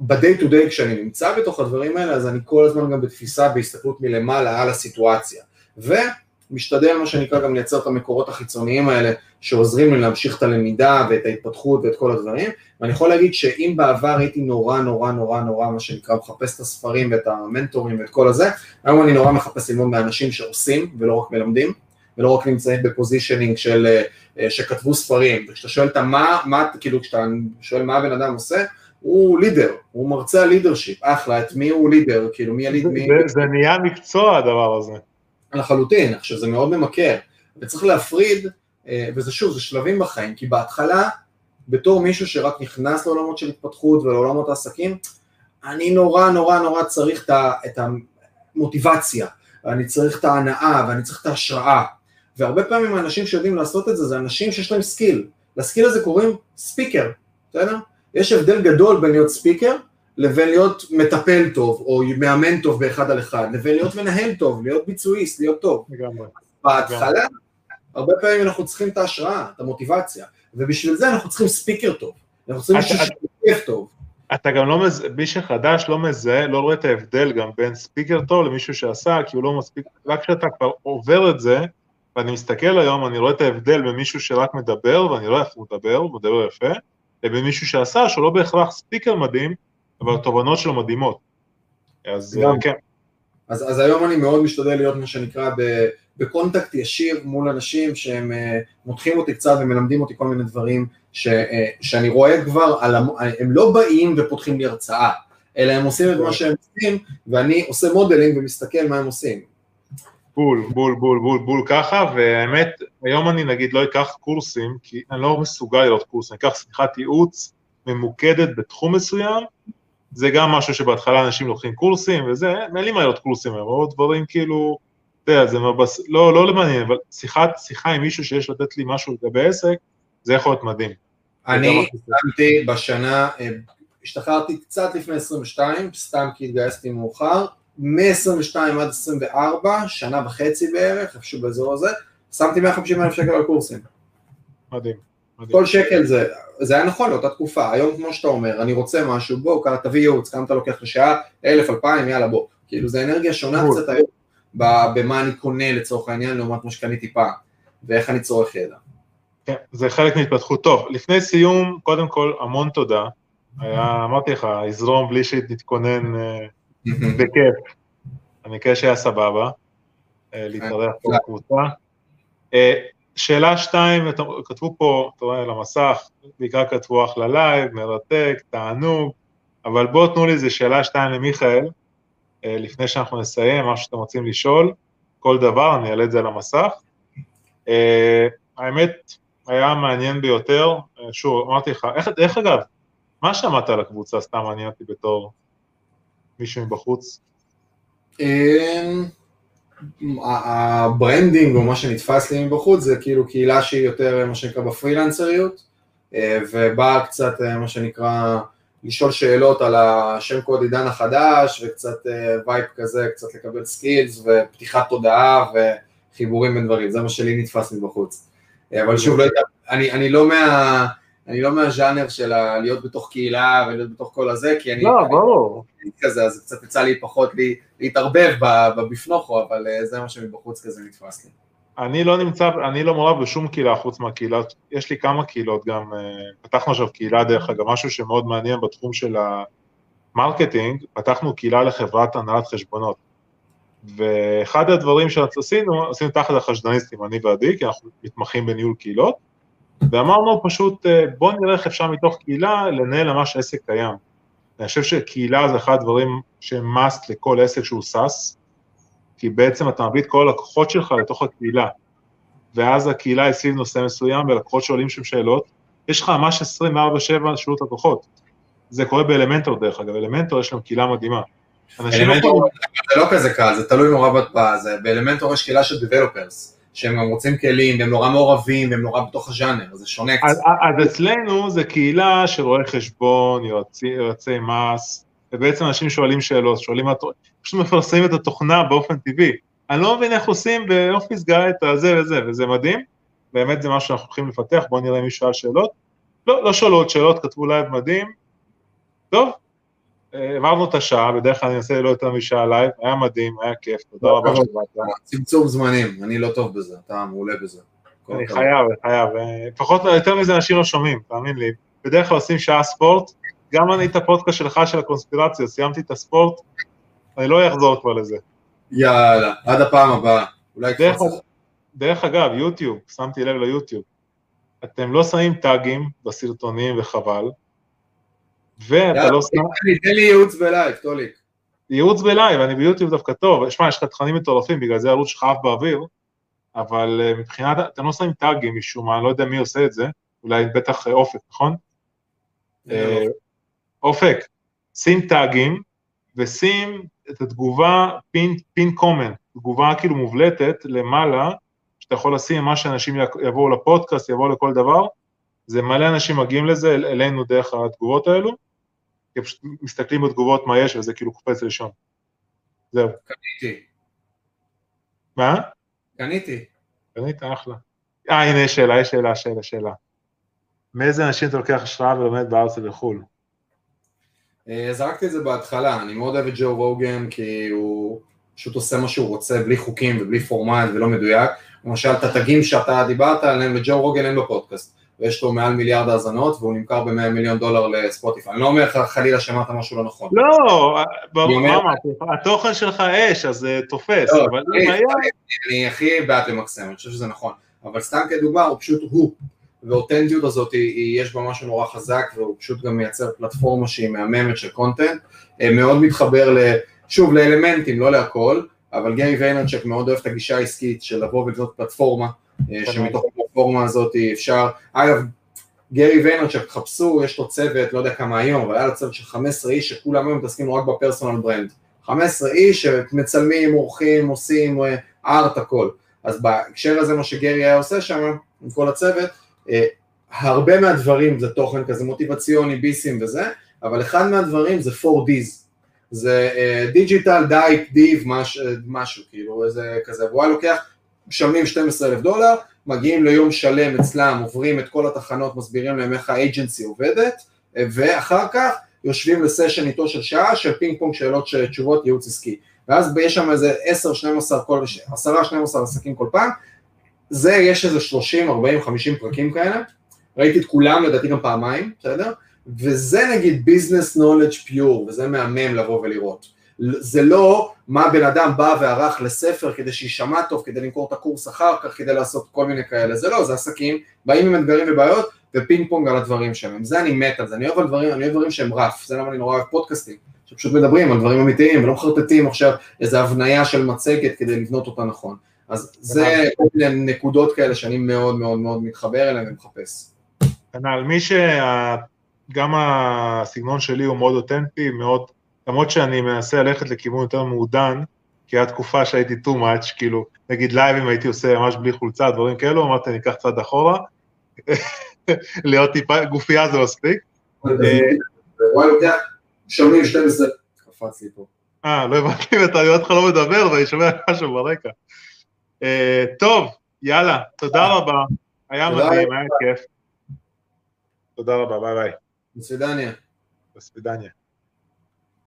ב-day to day כשאני נמצא בתוך הדברים האלה, אז אני כל הזמן גם בתפיסה, בהסתכלות מלמעלה על הסיטואציה. ומשתדל מה שנקרא גם לייצר את המקורות החיצוניים האלה, שעוזרים לי להמשיך את הלמידה ואת ההתפתחות ואת כל הדברים, ואני יכול להגיד שאם בעבר הייתי נורא נורא נורא נורא, מה שנקרא, מחפש את הספרים ואת המנטורים ואת כל הזה, היום אני נורא מחפש ללמוד מאנשים שעושים ולא רק מלמדים, ולא רק נמצאים ב positioning של, שכתבו ספרים, וכשאתה שואל את מה, מה, כאילו כשאתה שואל מה הבן אדם עושה, הוא leader, הוא מרצה leadership, אחלה, את מי הוא leader, כאילו מי ה lead, מי... זה, זה נהיה מקצוע הדבר הזה. לחלוטין, עכשיו זה מאוד ממכר, וצריך להפריד, וזה שוב, זה שלבים בחיים, כי בהתחלה, בתור מישהו שרק נכנס לעולמות של התפתחות ולעולמות העסקים, אני נורא נורא נורא צריך את המוטיבציה, ואני צריך את ההנאה, ואני צריך את ההשראה, והרבה פעמים האנשים שיודעים לעשות את זה, זה אנשים שיש להם skill, ל skill הזה קוראים speaker, בסדר? יש הבדל גדול בין להיות speaker לבין להיות מטפל טוב, או מאמן טוב באחד על אחד, לבין להיות מנהל טוב, להיות ביצועיסט, להיות טוב. לגמרי. בהתחלה, הרבה פעמים אנחנו צריכים את ההשראה, את המוטיבציה, ובשביל זה אנחנו צריכים ספיקר טוב, אנחנו צריכים מישהו שכיף טוב. אתה גם לא מזהה, מי שחדש לא מזהה, לא רואה את ההבדל גם בין ספיקר טוב למישהו שעשה, כי הוא לא מספיק, רק כשאתה כבר עובר את זה, ואני מסתכל היום, אני רואה את ההבדל בין מישהו שרק מדבר, ואני לא יודע איך הוא מדבר, הוא מדבר יפה, לבין מישהו שעשה, שהוא לא בהכרח ספיקר מדהים, אבל התובנות שלו מדהימות. אז גם. כן. אז, אז היום אני מאוד משתדל להיות מה שנקרא ב, ב contact ישיר מול אנשים שהם uh, מותחים אותי קצת ומלמדים אותי כל מיני דברים ש, uh, שאני רואה כבר, על, הם לא באים ופותחים לי הרצאה, אלא הם עושים את מה שהם עושים, ואני עושה modeling ומסתכל מה הם עושים. בול, בול, בול, בול, בול ככה, והאמת, היום אני נגיד לא אקח קורסים, כי אני לא מסוגל לראות קורסים, אני אקח שיחת ייעוץ ממוקדת בתחום מסוים, זה גם משהו שבהתחלה אנשים לוקחים קורסים וזה, אין לי מה לראות קורסים היום, עוד דברים כאילו, אתה יודע, זה מבס... לא, לא למעניין, אבל שיחת, שיחה עם מישהו שיש לתת לי משהו לגבי עסק, זה יכול להיות מדהים. אני שמתי בשנה, השתחררתי קצת לפני 22, סתם כי התגייסתי מאוחר, מ-22 עד 24, שנה וחצי בערך, איפשהו באזור הזה, שמתי 150 אלף שקל על קורסים. מדהים. מדהים. כל שקל זה, זה היה נכון לאותה תקופה, היום כמו שאתה אומר, אני רוצה משהו, בוא, כמה תביא ייעוץ, כמה אתה לוקח לשעה, אלף, אלפיים, יאללה בוא, כאילו זה אנרגיה שונה קצת היום, במה אני קונה לצורך העניין לעומת מה שקניתי פעם, ואיך אני צורך ידע. כן, זה חלק מהתפתחות. טוב, לפני סיום, קודם כל, המון תודה. היה, אמרתי לך, יזרום בלי שנתכונן (laughs) בכיף. אני מקווה שהיה סבבה, להתארח פה בקבוצה. שאלה שתיים, כתבו פה, אתה רואה, על המסך, בעיקר כתבו אחלה live, מרתק, תענוג, אבל בואו תנו לי איזה שאלה שתיים למיכאל, אה, לפני שאנחנו נסיים, מה שאתם רוצים לשאול, כל דבר, אני אעלה את זה על המסך. אה, האמת, היה מעניין ביותר, אה, שוב, אמרתי לך, איך, איך אגב, מה שמעת על הקבוצה, סתם מעניין אותי בתור מישהו מבחוץ? ה branding או מה שנתפס לי מבחוץ זה כאילו קהילה שהיא יותר מה שנקרא בפרילנסריות ובאה קצת מה שנקרא לשאול שאלות על השם קוד עידן החדש וקצת vibe כזה, קצת לקבל skills ופתיחת תודעה וחיבורים בין דברים, זה מה שלי נתפס מבחוץ. אבל שוב, לא יודע, אני, אני לא מה... אני לא מהז'אנר של להיות בתוך קהילה ולהיות בתוך כל הזה, כי אני... לא, ברור. כזה, אז קצת יצא לי פחות לי, להתערבב בבפנוכו, אבל זה מה שמבחוץ כזה נתפס לי. אני לא נמצא, אני לא מעורב בשום קהילה חוץ מהקהילה, יש לי כמה קהילות גם, פתחנו עכשיו קהילה דרך אגב, משהו שמאוד מעניין בתחום של ה marketing, פתחנו קהילה לחברת הנהלת חשבונות. ואחד הדברים שעשינו, עשינו תחת החשדניסטים, אני ועדי, כי אנחנו מתמחים בניהול קהילות, ואמרנו פשוט, בואו נראה איך אפשר מתוך קהילה לנהל ממש עסק קיים. אני חושב שקהילה זה אחד הדברים שהם must לכל עסק שהוא SaaS, כי בעצם אתה מביא את כל הלקוחות שלך לתוך הקהילה, ואז הקהילה היא סביב נושא מסוים, ולקוחות שואלים שם שאלות, יש לך ממש 24/7 שאלות לקוחות. זה קורה באלמנטור דרך אגב, אלמנטור יש להם קהילה מדהימה. אלמנטור זה לא כזה קל, זה תלוי נורא באלמנטור יש קהילה של developers. שהם רוצים כלים, והם נורא מעורבים, והם נורא בתוך הז'אנר, זה שונה קצת. אז, אז אצלנו זה קהילה של רואי חשבון, יועצי, יועצי מס, ובעצם אנשים שואלים שאלות, שואלים, פשוט מפרסמים את התוכנה באופן טבעי. אני לא מבין איך עושים באופיס גיא את הזה וזה, וזה מדהים, באמת זה משהו שאנחנו הולכים לפתח, בואו נראה מי שאל שאלות. לא, לא שאלו עוד שאלות, כתבו live מדהים. טוב, העברנו את השעה, בדרך כלל אני אעשה לא יותר משעה live, היה מדהים, היה כיף, תודה רבה שבאת. צמצום זמנים, אני לא טוב בזה, אתה מעולה בזה. אני חייב, חייב, לפחות יותר מזה אנשים לא שומעים, תאמין לי. בדרך כלל עושים שעה ספורט, גם אני את הפודקאסט שלך של הקונספירציה, סיימתי את הספורט, אני לא אחזור כבר לזה. יאללה, עד הפעם הבאה, אולי דרך, דרך אגב, יוטיוב, שמתי לב ליוטיוב, אתם לא שמים tagים בסרטונים וחבל, ואתה לא שם... תן לי ייעוץ ב live, טוליק. ייעוץ ב live, אני ביוטיוב דווקא טוב, שמע, יש לך תכנים מטורפים, בגלל זה הערוץ שלך עף באוויר, אבל מבחינת, אתם לא שמים טאגים משום מה, אני לא יודע מי עושה את זה, אולי בטח אופק, נכון? אופק, שים טאגים, ושים את התגובה פין, קומן, תגובה כאילו מובלטת למעלה, שאתה יכול לשים מה שאנשים יבואו לפודקאסט, יבואו לכל דבר, זה מלא אנשים מגיעים לזה, אלינו דרך התגובות האלו, פשוט מסתכלים בתגובות מה יש, וזה כאילו קופץ ראשון. זהו. קניתי. מה? קניתי. קנית, אחלה. אה, הנה יש שאלה, יש שאלה, שאלה, שאלה. מאיזה אנשים אתה לוקח השראה ולומד בארץ ובחו"ל? זרקתי את זה בהתחלה, אני מאוד אוהב את ג'ו רוגן כי הוא פשוט עושה מה שהוא רוצה בלי חוקים ובלי פורמט ולא מדויק. למשל, את התגים שאתה דיברת עליהם וג'ו רוגן אין לו פודקאסט. ויש לו מעל מיליארד האזנות והוא נמכר ב-100 מיליון דולר לספוטיפיי. אני לא אומר לך חלילה שאמרת משהו לא נכון. לא, ברור? התוכן שלך אש, אז זה תופס, אבל אם היה... אני הכי בעד למקסם, אני חושב שזה נכון. אבל סתם כדוגמה, הוא פשוט הוא. ואותנטיות הזאת, יש בה משהו נורא חזק, והוא פשוט גם מייצר פלטפורמה שהיא מהממת של קונטנט. מאוד מתחבר, שוב, לאלמנטים, לא להכל, אבל גרי ויינרצ'ק מאוד אוהב את הגישה העסקית של לבוא ולבנות פלטפורמה. שמתוך הפלטפורמה הזאת אפשר, אגב, גרי ויינרצ'אק, תחפשו, יש לו צוות, לא יודע כמה היום, אבל היה לו צוות של 15 איש שכולם היום מתעסקים רק ב personal brand. 15 איש שמצלמים, עורכים, עושים art, הכל. אז בהקשר הזה מה שגרי היה עושה שם, עם כל הצוות, הרבה מהדברים זה תוכן כזה מוטיבציוני, ביסים וזה, אבל אחד מהדברים זה 4Ds. זה digital, date, deep, משהו, כאילו איזה כזה, והוא היה לוקח משלמים 12 אלף דולר, מגיעים ליום שלם אצלם, עוברים את כל התחנות, מסבירים להם איך ה agency עובדת, ואחר כך יושבים ל session איתו של שעה של פינג פונג שאלות תשובות ייעוץ עסקי. ואז יש שם איזה 10, 12, כל, 10, 12 עסקים כל פעם, זה יש איזה 30, 40, 50 פרקים כאלה, ראיתי את כולם לדעתי גם פעמיים, בסדר? וזה נגיד business knowledge pure, וזה מהמם לבוא ולראות. זה לא מה בן אדם בא וערך לספר כדי שיישמע טוב, כדי למכור את הקורס אחר כך, כדי לעשות כל מיני כאלה, זה לא, זה עסקים, באים עם אתגרים ובעיות ופינג פונג על הדברים שלהם, זה אני מת על זה, אני אוהב, על דברים, אני אוהב דברים שהם rough, זה למה אני נורא אוהב פודקאסטים, שפשוט מדברים על דברים אמיתיים ולא מחרטטים עכשיו איזה הבניה של מצגת כדי לבנות אותה נכון, אז זה כל מיני נקודות כאלה שאני מאוד מאוד מאוד מתחבר אליהן ומחפש. כנ"ל, מי שגם הסגנון שלי הוא מאוד אותנטי, מאוד, למרות שאני מנסה ללכת לכיוון יותר מעודן, כי הייתה תקופה שהייתי too much, כאילו, נגיד לייבים הייתי עושה ממש בלי חולצה, דברים כאלו, אמרתי, אני אקח צעד אחורה, (laughs) להיות טיפה, גופייה זה מספיק. וואי, לוקח, שומעים 12, קפץ לי פה. אה, לא הבנתי, אתה לראות אותך לא מדבר, ואני שומע משהו ברקע. אה, טוב, יאללה, תודה רבה, היה מדהים, היה כיף. תודה רבה, ביי ביי. בסבידניה. בסבידניה.